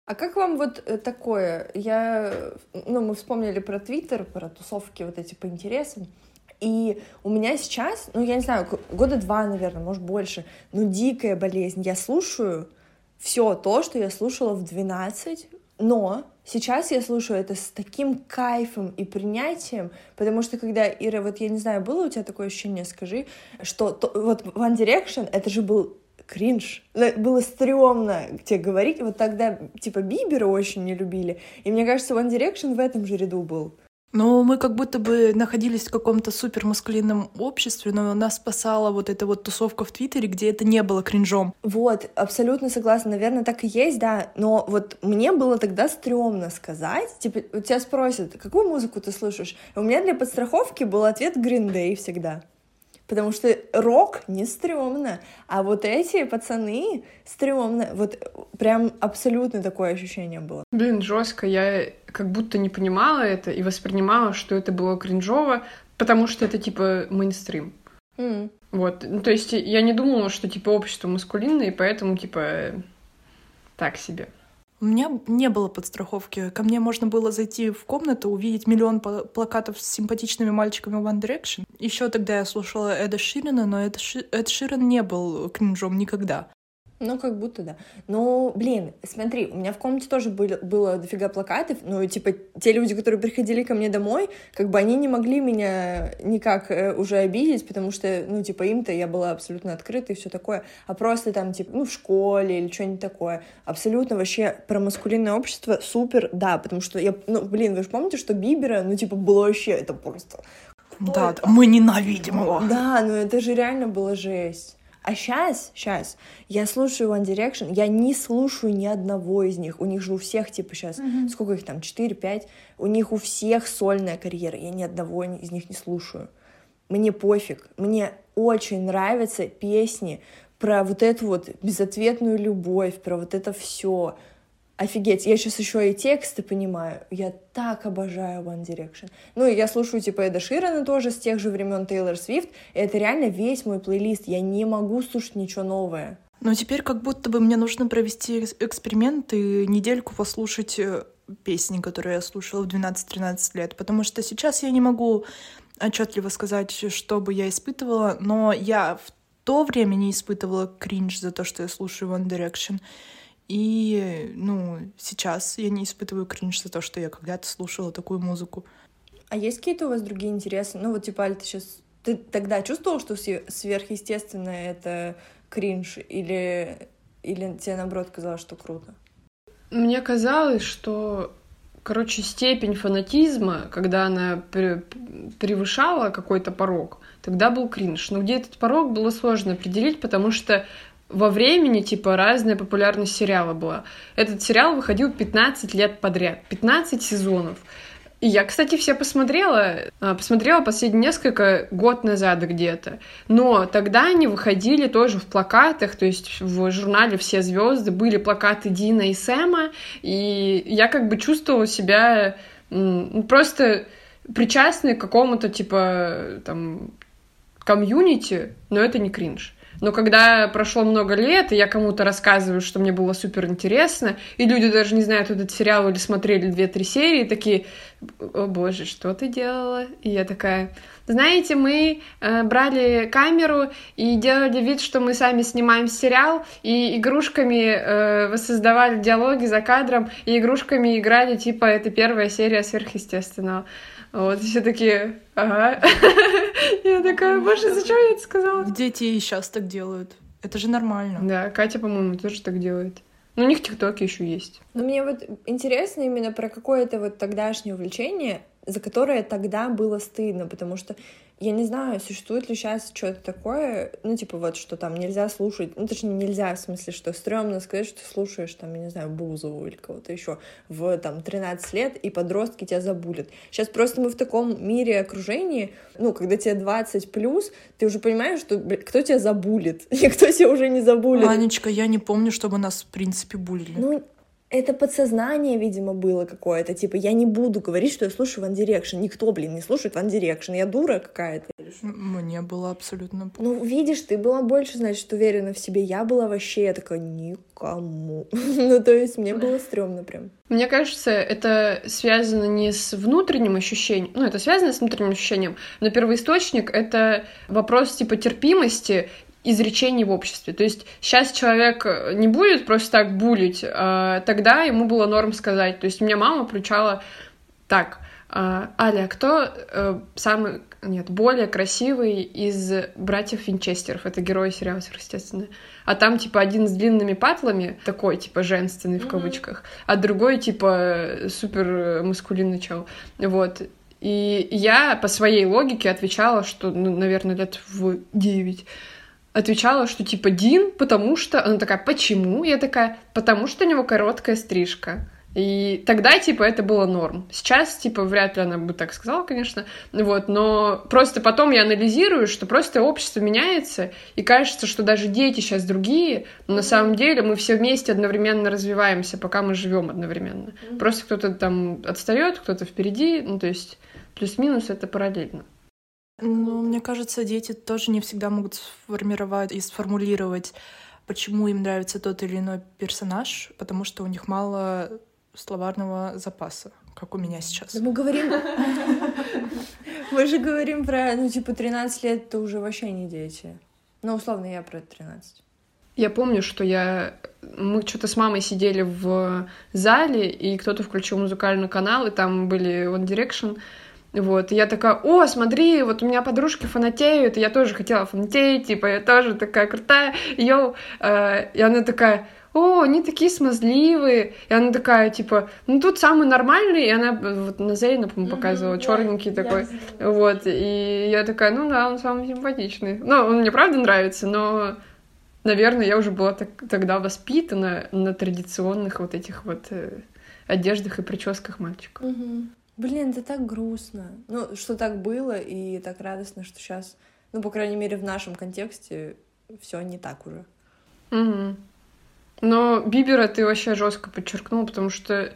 А как вам вот э, такое? Я, ну, мы вспомнили про Твиттер, про тусовки вот эти по интересам. И у меня сейчас, ну, я не знаю, года два, наверное, может, больше, ну, дикая болезнь. Я слушаю все то, что я слушала в 12, но сейчас я слушаю это с таким кайфом и принятием, потому что когда, Ира, вот я не знаю, было у тебя такое ощущение, скажи, что то, вот One Direction, это же был кринж. Было стрёмно тебе говорить. Вот тогда, типа, Бибера очень не любили. И мне кажется, One Direction в этом же ряду был. Ну, мы как будто бы находились в каком-то супермаскулинном обществе, но нас спасала вот эта вот тусовка в Твиттере, где это не было кринжом. Вот, абсолютно согласна. Наверное, так и есть, да. Но вот мне было тогда стрёмно сказать. Типа, у тебя спросят, какую музыку ты слушаешь? У меня для подстраховки был ответ Green Day всегда. Потому что рок не стрёмно, а вот эти пацаны стрёмно. Вот прям абсолютно такое ощущение было. Блин, жестко. Я как будто не понимала это и воспринимала, что это было кринжово, потому что это типа мейнстрим. Mm. Вот. Ну, то есть я не думала, что типа общество маскулинное, и поэтому типа так себе. У меня не было подстраховки. Ко мне можно было зайти в комнату, увидеть миллион плакатов с симпатичными мальчиками One Direction. Еще тогда я слушала Эда Ширина, но Эд, Ши... Эд Ширин не был кринжом никогда. Ну, как будто да. Ну, блин, смотри, у меня в комнате тоже были, было дофига плакатов, ну, типа, те люди, которые приходили ко мне домой, как бы они не могли меня никак э, уже обидеть, потому что, ну, типа, им-то я была абсолютно открыта и все такое, а просто там, типа, ну, в школе или что-нибудь такое. Абсолютно вообще про маскулинное общество супер, да, потому что я, ну, блин, вы же помните, что Бибера, ну, типа, было вообще, это просто... Да, да, мы ненавидим его. Да, ну это же реально было жесть. А сейчас, сейчас, я слушаю One Direction, я не слушаю ни одного из них. У них же у всех, типа, сейчас, mm-hmm. сколько их там, 4-5, у них у всех сольная карьера, я ни одного из них не слушаю. Мне пофиг, мне очень нравятся песни про вот эту вот безответную любовь, про вот это все. Офигеть, я сейчас еще и тексты понимаю. Я так обожаю One Direction. Ну, и я слушаю, типа, Эда Ширана тоже с тех же времен Тейлор Свифт. Это реально весь мой плейлист. Я не могу слушать ничего новое. Но теперь как будто бы мне нужно провести эксперимент и недельку послушать э, песни, которые я слушала в 12-13 лет. Потому что сейчас я не могу отчетливо сказать, что бы я испытывала, но я в то время не испытывала кринж за то, что я слушаю One Direction. И, ну, сейчас я не испытываю кринж за то, что я когда-то слушала такую музыку. А есть какие-то у вас другие интересы? Ну, вот, типа, Аль, ты сейчас... Ты тогда чувствовал, что сверхъестественное — это кринж? Или, или тебе, наоборот, казалось, что круто? Мне казалось, что, короче, степень фанатизма, когда она превышала какой-то порог, тогда был кринж. Но где этот порог было сложно определить, потому что во времени, типа, разная популярность сериала была. Этот сериал выходил 15 лет подряд, 15 сезонов. И я, кстати, все посмотрела, а, посмотрела последние несколько год назад где-то. Но тогда они выходили тоже в плакатах, то есть в журнале «Все звезды» были плакаты Дина и Сэма, и я как бы чувствовала себя ну, просто причастной к какому-то, типа, там, комьюнити, но это не кринж. Но когда прошло много лет, и я кому-то рассказываю, что мне было супер интересно, и люди даже не знают этот сериал или смотрели две-три серии, такие, о боже, что ты делала? И я такая, знаете, мы э, брали камеру и делали вид, что мы сами снимаем сериал, и игрушками э, воссоздавали диалоги за кадром, и игрушками играли, типа, это первая серия сверхъестественного. Вот, все такие, ага. Я такая, боже, зачем я это сказала? Дети и сейчас так делают. Это же нормально. Да, Катя, по-моему, тоже так делает. Но у них ТикТоки еще есть. Но мне вот интересно именно про какое-то вот тогдашнее увлечение, за которое тогда было стыдно, потому что я не знаю, существует ли сейчас что-то такое, ну, типа вот, что там нельзя слушать, ну, точнее, нельзя, в смысле, что стрёмно сказать, что ты слушаешь, там, я не знаю, Бузову или кого-то еще в, там, 13 лет, и подростки тебя забулят. Сейчас просто мы в таком мире окружении, ну, когда тебе 20 плюс, ты уже понимаешь, что, блин, кто тебя забулит, и кто тебя уже не забулит. Анечка, я не помню, чтобы нас, в принципе, булили. Ну, это подсознание, видимо, было какое-то. Типа, я не буду говорить, что я слушаю One Direction. Никто, блин, не слушает One Direction. Я дура какая-то. Мне было абсолютно... Ну, видишь, ты была больше, значит, уверена в себе. Я была вообще, я такая, никому. ну, то есть, мне было стрёмно прям. Мне кажется, это связано не с внутренним ощущением, ну, это связано с внутренним ощущением, но первоисточник — это вопрос, типа, терпимости изречений в обществе. То есть сейчас человек не будет просто так булить, а тогда ему было норм сказать. То есть меня мама включала так, а, Аля, кто э, самый, нет, более красивый из братьев Винчестеров? Это герой сериала «Сверхъестественное». А там, типа, один с длинными патлами, такой, типа, женственный в кавычках, mm-hmm. а другой, типа, супер маскулинный чел. Вот. И я по своей логике отвечала, что, ну, наверное, лет в девять отвечала, что типа Дин, потому что... Она такая, почему? Я такая, потому что у него короткая стрижка. И тогда, типа, это было норм. Сейчас, типа, вряд ли она бы так сказала, конечно. Вот, но просто потом я анализирую, что просто общество меняется, и кажется, что даже дети сейчас другие, но на самом деле мы все вместе одновременно развиваемся, пока мы живем одновременно. Просто кто-то там отстает, кто-то впереди, ну, то есть плюс-минус это параллельно. Ну, мне кажется, дети тоже не всегда могут сформировать и сформулировать, почему им нравится тот или иной персонаж, потому что у них мало словарного запаса, как у меня сейчас. Да мы говорим... Мы же говорим про, ну, типа, 13 лет, это уже вообще не дети. Ну, условно, я про 13. Я помню, что я... Мы что-то с мамой сидели в зале, и кто-то включил музыкальный канал, и там были One Direction. Вот, и я такая, о, смотри, вот у меня подружки фанатеют, и я тоже хотела фанатеть, типа, я тоже такая крутая, йоу. Э, и она такая, о, они такие смазливые. И она такая, типа, ну тут самый нормальный, и она вот на Зейна, по-моему, показывала, mm-hmm, черненький yeah, такой. Yeah. Вот, и я такая, ну да, он самый симпатичный. Ну, он мне правда нравится, но, наверное, я уже была так, тогда воспитана на традиционных вот этих вот э, одеждах и прическах мальчиков. Mm-hmm. Блин, это так грустно. Ну, что так было, и так радостно, что сейчас, ну, по крайней мере, в нашем контексте все не так уже. Угу. Но Бибера ты вообще жестко подчеркнул, потому что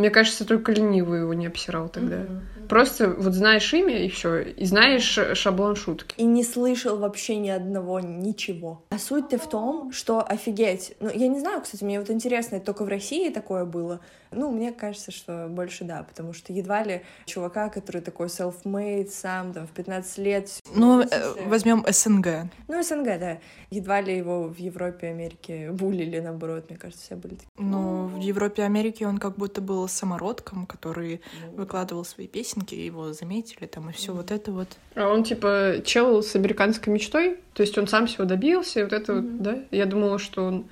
мне кажется, только ленивый его не обсирал тогда. Mm-hmm. Просто вот знаешь имя и все, и знаешь шаблон шутки. И не слышал вообще ни одного ничего. А суть-то в том, что офигеть. Ну, я не знаю, кстати, мне вот интересно, это только в России такое было. Ну, мне кажется, что больше да, потому что едва ли чувака, который такой self-made, сам там в 15 лет... Ну, э, возьмем СНГ. Ну, СНГ, да. Едва ли его в Европе и Америке булили, наоборот, мне кажется, все были такие. Ну, в Европе и Америке он как будто был самородком, который ну. выкладывал свои песенки, его заметили там, и все вот это вот. А он, типа, чел с американской мечтой? То есть он сам всего добился, и вот это mm-hmm. вот, да? Я думала, что он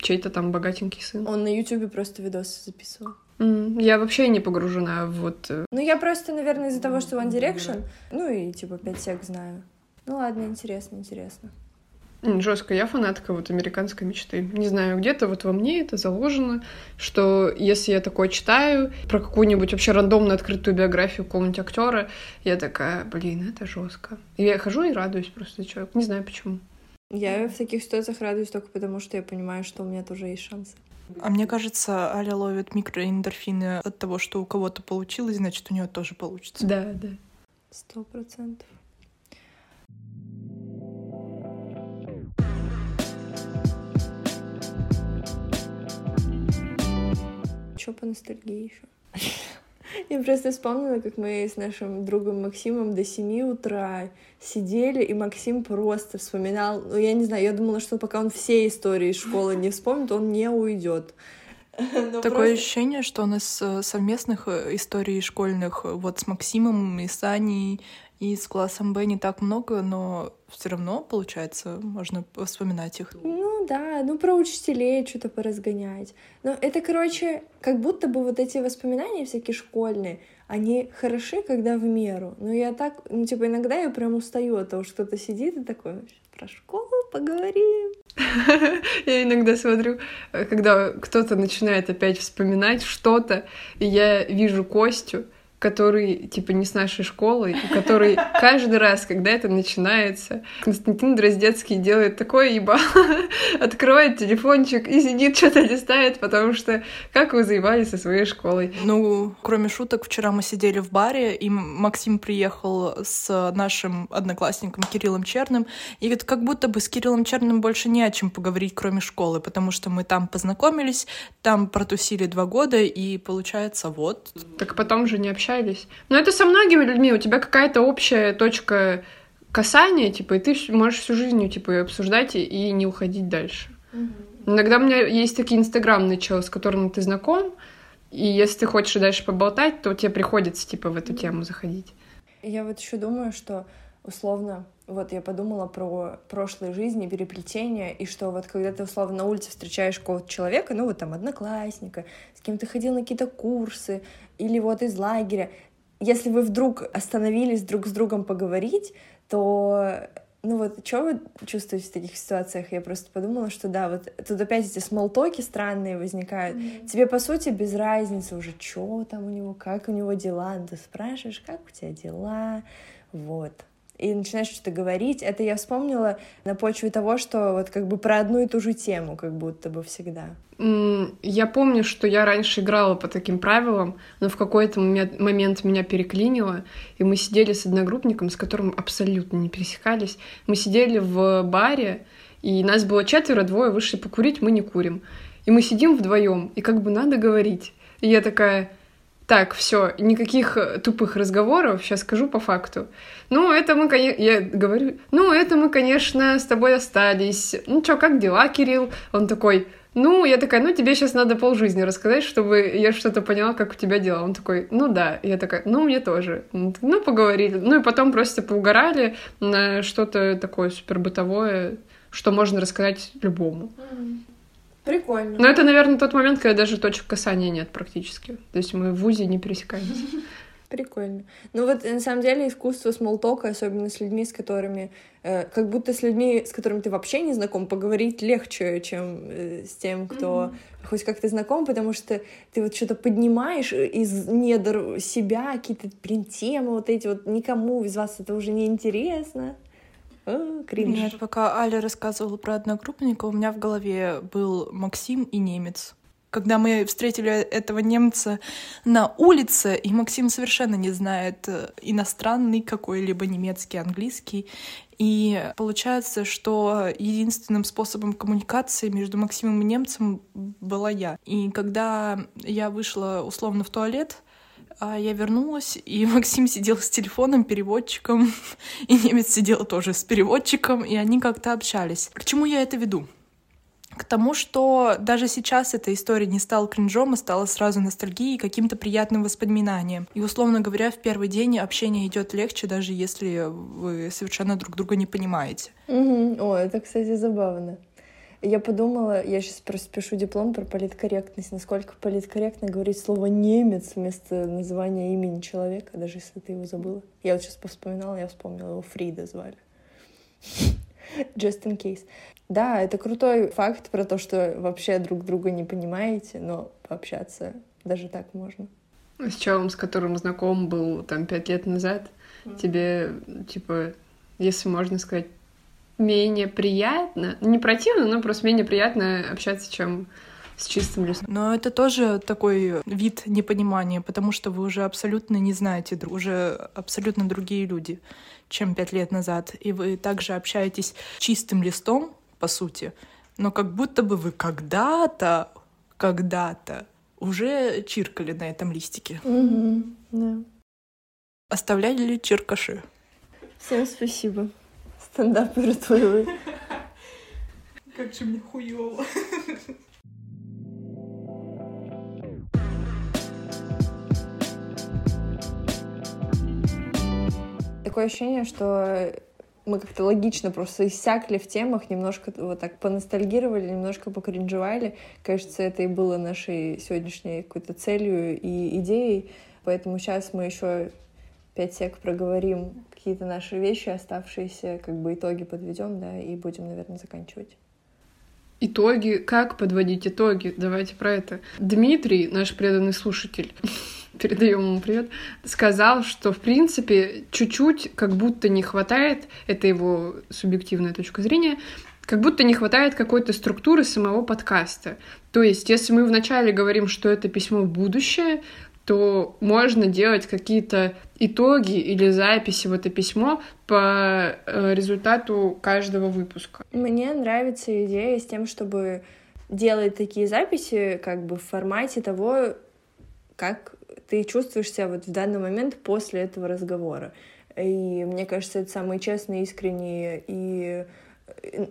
чей-то там богатенький сын. Он на Ютубе просто видосы записывал. Mm, я вообще не погружена в вот... Э, ну, я просто, наверное, из-за того, что One Direction, ну и, типа, пять сек знаю. Ну, ладно, интересно, интересно. Жестко, я фанатка вот американской мечты. Не знаю, где-то вот во мне это заложено, что если я такое читаю про какую-нибудь вообще рандомно открытую биографию какого-нибудь актера, я такая, блин, это жестко. И я хожу и радуюсь просто человек. Не знаю почему. Я в таких ситуациях радуюсь только потому, что я понимаю, что у меня тоже есть шансы. А мне кажется, Аля ловит микроэндорфины от того, что у кого-то получилось, значит, у нее тоже получится. Да, да. Сто процентов. Что по ностальгии еще? Я просто вспомнила, как мы с нашим другом Максимом до 7 утра сидели, и Максим просто вспоминал, ну, я не знаю, я думала, что пока он все истории школы не вспомнит, он не уйдет. Такое просто... ощущение, что у нас э, совместных э, историй школьных э, вот с Максимом и с Аней и с классом Б не так много, но все равно, получается, можно вспоминать их. Ну да, ну про учителей что-то поразгонять. Но это, короче, как будто бы вот эти воспоминания всякие школьные, они хороши, когда в меру. Но я так, ну типа иногда я прям устаю от того, что кто-то сидит и такой, про школу поговорим. Я иногда смотрю, когда кто-то начинает опять вспоминать что-то, и я вижу Костю, который, типа, не с нашей школы, который каждый раз, когда это начинается, Константин Дроздецкий делает такое ебало, открывает телефончик и сидит, что-то листает, потому что как вы заебались со своей школой? Ну, кроме шуток, вчера мы сидели в баре, и Максим приехал с нашим одноклассником Кириллом Черным, и вот как будто бы с Кириллом Черным больше не о чем поговорить, кроме школы, потому что мы там познакомились, там протусили два года, и получается вот. Так потом же не общались общались. Но это со многими людьми. У тебя какая-то общая точка касания, типа, и ты можешь всю жизнь, типа, обсуждать и не уходить дальше. Угу. Иногда у меня есть такие инстаграмные челы, с которыми ты знаком, и если ты хочешь дальше поболтать, то тебе приходится, типа, в эту тему заходить. Я вот еще думаю, что условно, вот я подумала про прошлые жизни, переплетения, и что вот когда ты условно на улице встречаешь какого-то человека, ну вот там одноклассника, с кем ты ходил на какие-то курсы, или вот из лагеря, если вы вдруг остановились друг с другом поговорить, то ну вот, что вы чувствуете в таких ситуациях? Я просто подумала, что да, вот тут опять эти смолтоки странные возникают. Mm-hmm. Тебе, по сути, без разницы уже, что там у него, как у него дела. Ну, ты спрашиваешь, как у тебя дела, вот и начинаешь что-то говорить. Это я вспомнила на почве того, что вот как бы про одну и ту же тему, как будто бы всегда. Я помню, что я раньше играла по таким правилам, но в какой-то момент меня переклинило, и мы сидели с одногруппником, с которым абсолютно не пересекались. Мы сидели в баре, и нас было четверо, двое вышли покурить, мы не курим. И мы сидим вдвоем, и как бы надо говорить. И я такая, Так, все, никаких э, тупых разговоров, сейчас скажу по факту. Ну, это мы, конечно, я говорю, ну, это мы, конечно, с тобой остались. Ну, что, как дела, Кирилл? Он такой, ну, я такая, ну, тебе сейчас надо полжизни рассказать, чтобы я что-то поняла, как у тебя дела. Он такой, ну да. Я такая, ну, мне тоже. Ну, поговорили. Ну, и потом просто поугорали на что-то такое супер бытовое, что можно рассказать любому. Прикольно. Но это, наверное, тот момент, когда даже точек касания нет практически. То есть мы в ВУЗе не пересекаемся. Прикольно. Ну вот, на самом деле, искусство смолтока, особенно с людьми, с которыми... Э, как будто с людьми, с которыми ты вообще не знаком, поговорить легче, чем э, с тем, кто mm-hmm. хоть как-то знаком, потому что ты вот что-то поднимаешь из недр себя, какие-то, блин, темы вот эти вот, никому из вас это уже не интересно. О, кринж. Нет, пока Аля рассказывала про одногруппника, у меня в голове был Максим и немец когда мы встретили этого немца на улице, и Максим совершенно не знает э, иностранный какой-либо немецкий, английский. И получается, что единственным способом коммуникации между Максимом и немцем была я. И когда я вышла условно в туалет, я вернулась, и Максим сидел с телефоном, переводчиком, и немец сидел тоже с переводчиком, и они как-то общались. К чему я это веду? к тому, что даже сейчас эта история не стала кринжом, а стала сразу ностальгией, каким-то приятным воспоминанием. И, условно говоря, в первый день общение идет легче, даже если вы совершенно друг друга не понимаете. Угу. О, это, кстати, забавно. Я подумала, я сейчас просто пишу диплом про политкорректность, насколько политкорректно говорить слово «немец» вместо названия имени человека, даже если ты его забыла. Я вот сейчас вспоминала, я вспомнила, его Фрида звали. Just in case. Да, это крутой факт про то, что вообще друг друга не понимаете, но пообщаться даже так можно. С человеком, с которым знаком был там пять лет назад, mm. тебе, типа, если можно сказать, менее приятно, не противно, но просто менее приятно общаться, чем с чистым листом. Но это тоже такой вид непонимания, потому что вы уже абсолютно не знаете, уже абсолютно другие люди, чем пять лет назад. И вы также общаетесь чистым листом, по сути, но как будто бы вы когда-то, когда-то уже чиркали на этом листике. Угу, да. Оставляли ли черкаши? Всем спасибо. Стендаперы твои. Как же мне хуёво. Такое ощущение, что мы как-то логично просто иссякли в темах, немножко вот так поностальгировали, немножко покринжевали. Кажется, это и было нашей сегодняшней какой-то целью и идеей. Поэтому сейчас мы еще пять сек проговорим какие-то наши вещи, оставшиеся, как бы итоги подведем, да, и будем, наверное, заканчивать. Итоги? Как подводить итоги? Давайте про это. Дмитрий, наш преданный слушатель, передаем ему привет, сказал, что, в принципе, чуть-чуть как будто не хватает, это его субъективная точка зрения, как будто не хватает какой-то структуры самого подкаста. То есть, если мы вначале говорим, что это письмо в будущее, то можно делать какие-то итоги или записи в это письмо по э, результату каждого выпуска. Мне нравится идея с тем, чтобы делать такие записи как бы в формате того, как ты чувствуешь себя вот в данный момент после этого разговора. И мне кажется, это самые честные, искренние и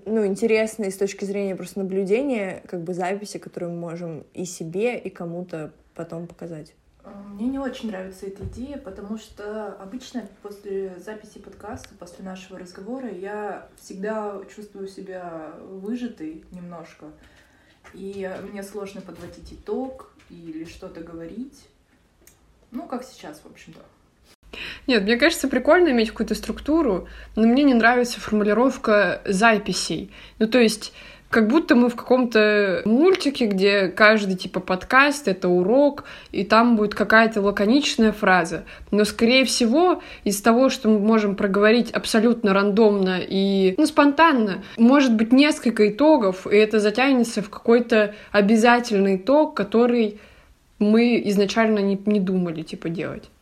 ну, интересные с точки зрения просто наблюдения, как бы записи, которые мы можем и себе, и кому-то потом показать. Мне не очень нравится эта идея, потому что обычно после записи подкаста, после нашего разговора, я всегда чувствую себя выжатой немножко. И мне сложно подводить итог или что-то говорить. Ну, как сейчас, в общем-то. Нет, мне кажется, прикольно иметь какую-то структуру, но мне не нравится формулировка записей. Ну, то есть как будто мы в каком-то мультике, где каждый типа подкаст — это урок, и там будет какая-то лаконичная фраза. Но, скорее всего, из того, что мы можем проговорить абсолютно рандомно и ну, спонтанно, может быть несколько итогов, и это затянется в какой-то обязательный итог, который мы изначально не, не думали, типа, делать.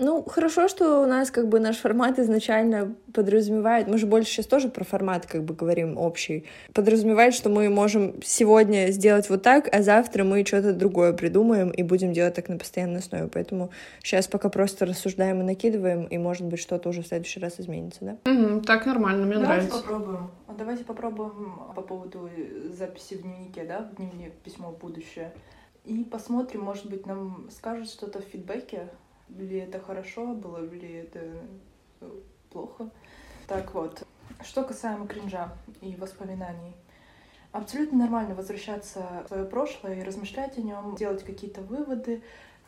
Ну, хорошо, что у нас как бы наш формат изначально подразумевает, мы же больше сейчас тоже про формат как бы говорим общий, подразумевает, что мы можем сегодня сделать вот так, а завтра мы что-то другое придумаем и будем делать так на постоянной основе. Поэтому сейчас пока просто рассуждаем и накидываем, и может быть что-то уже в следующий раз изменится, да? Угу, так нормально, мне давайте нравится. Попробуем. Давайте попробуем по поводу записи в дневнике, да, в дневник письмо в будущее. И посмотрим, может быть, нам скажут что-то в фидбэке, ли это хорошо было, ли это э, плохо. Так вот, что касаемо кринжа и воспоминаний. Абсолютно нормально возвращаться в свое прошлое и размышлять о нем, делать какие-то выводы,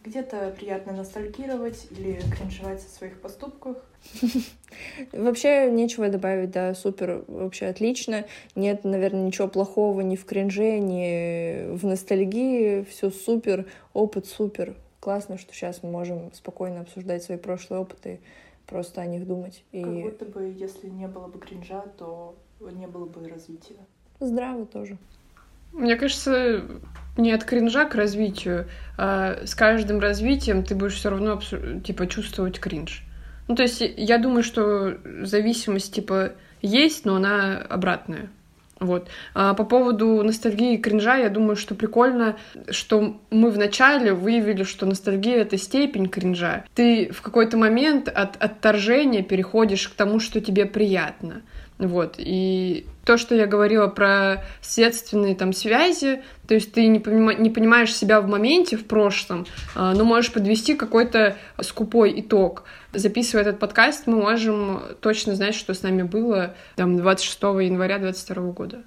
где-то приятно ностальгировать или кринжевать о своих поступках. Вообще нечего добавить, да, супер, вообще отлично. Нет, наверное, ничего плохого ни в кринже, ни в ностальгии. Все супер, опыт супер классно, что сейчас мы можем спокойно обсуждать свои прошлые опыты, просто о них думать. И... Как будто бы, если не было бы кринжа, то не было бы развития. Здраво тоже. Мне кажется, не от кринжа к развитию, а с каждым развитием ты будешь все равно типа чувствовать кринж. Ну, то есть я думаю, что зависимость типа есть, но она обратная. Вот. А по поводу ностальгии и кринжа, я думаю, что прикольно, что мы вначале выявили, что ностальгия — это степень кринжа. Ты в какой-то момент от отторжения переходишь к тому, что тебе приятно. Вот. И то, что я говорила про следственные там связи, то есть ты не, понима- не понимаешь себя в моменте, в прошлом, а, но можешь подвести какой-то скупой итог. Записывая этот подкаст, мы можем точно знать, что с нами было там 26 января 2022 года.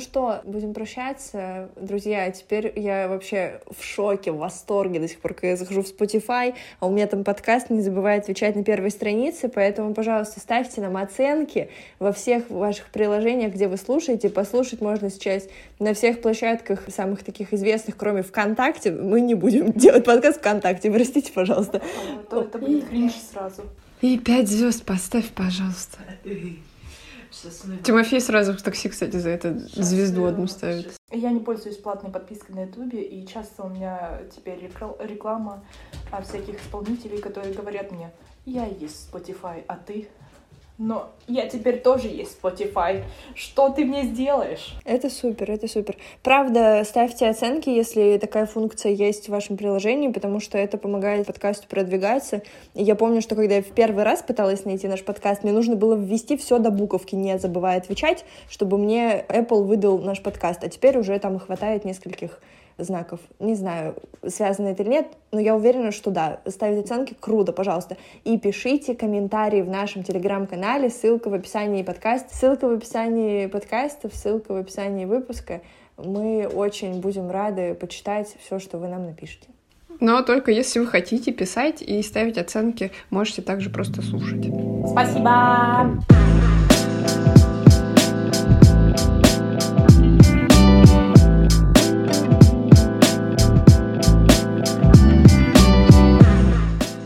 Ну что, будем прощаться. Друзья, теперь я вообще в шоке, в восторге до сих пор, когда я захожу в Spotify, а у меня там подкаст, не забывай отвечать на первой странице, поэтому, пожалуйста, ставьте нам оценки во всех ваших приложениях, где вы слушаете. Послушать можно сейчас на всех площадках самых таких известных, кроме ВКонтакте. Мы не будем делать подкаст ВКонтакте, простите, пожалуйста. А, то это будет кринж сразу. И пять звезд поставь, пожалуйста. Тимофей сразу в такси, кстати, за это звезду одну ставит. Я не пользуюсь платной подпиской на Ютубе, и часто у меня теперь реклама всяких исполнителей, которые говорят мне, я есть Spotify, а ты? Но я теперь тоже есть Spotify. Что ты мне сделаешь? Это супер, это супер. Правда, ставьте оценки, если такая функция есть в вашем приложении, потому что это помогает подкасту продвигаться. И я помню, что когда я в первый раз пыталась найти наш подкаст, мне нужно было ввести все до буковки, не забывая отвечать, чтобы мне Apple выдал наш подкаст. А теперь уже там хватает нескольких знаков. Не знаю, связано это или нет, но я уверена, что да. Ставить оценки круто, пожалуйста. И пишите комментарии в нашем телеграм-канале, ссылка в описании подкаста, ссылка в описании подкаста, ссылка в описании выпуска. Мы очень будем рады почитать все, что вы нам напишете. Но только если вы хотите писать и ставить оценки, можете также просто слушать. Спасибо!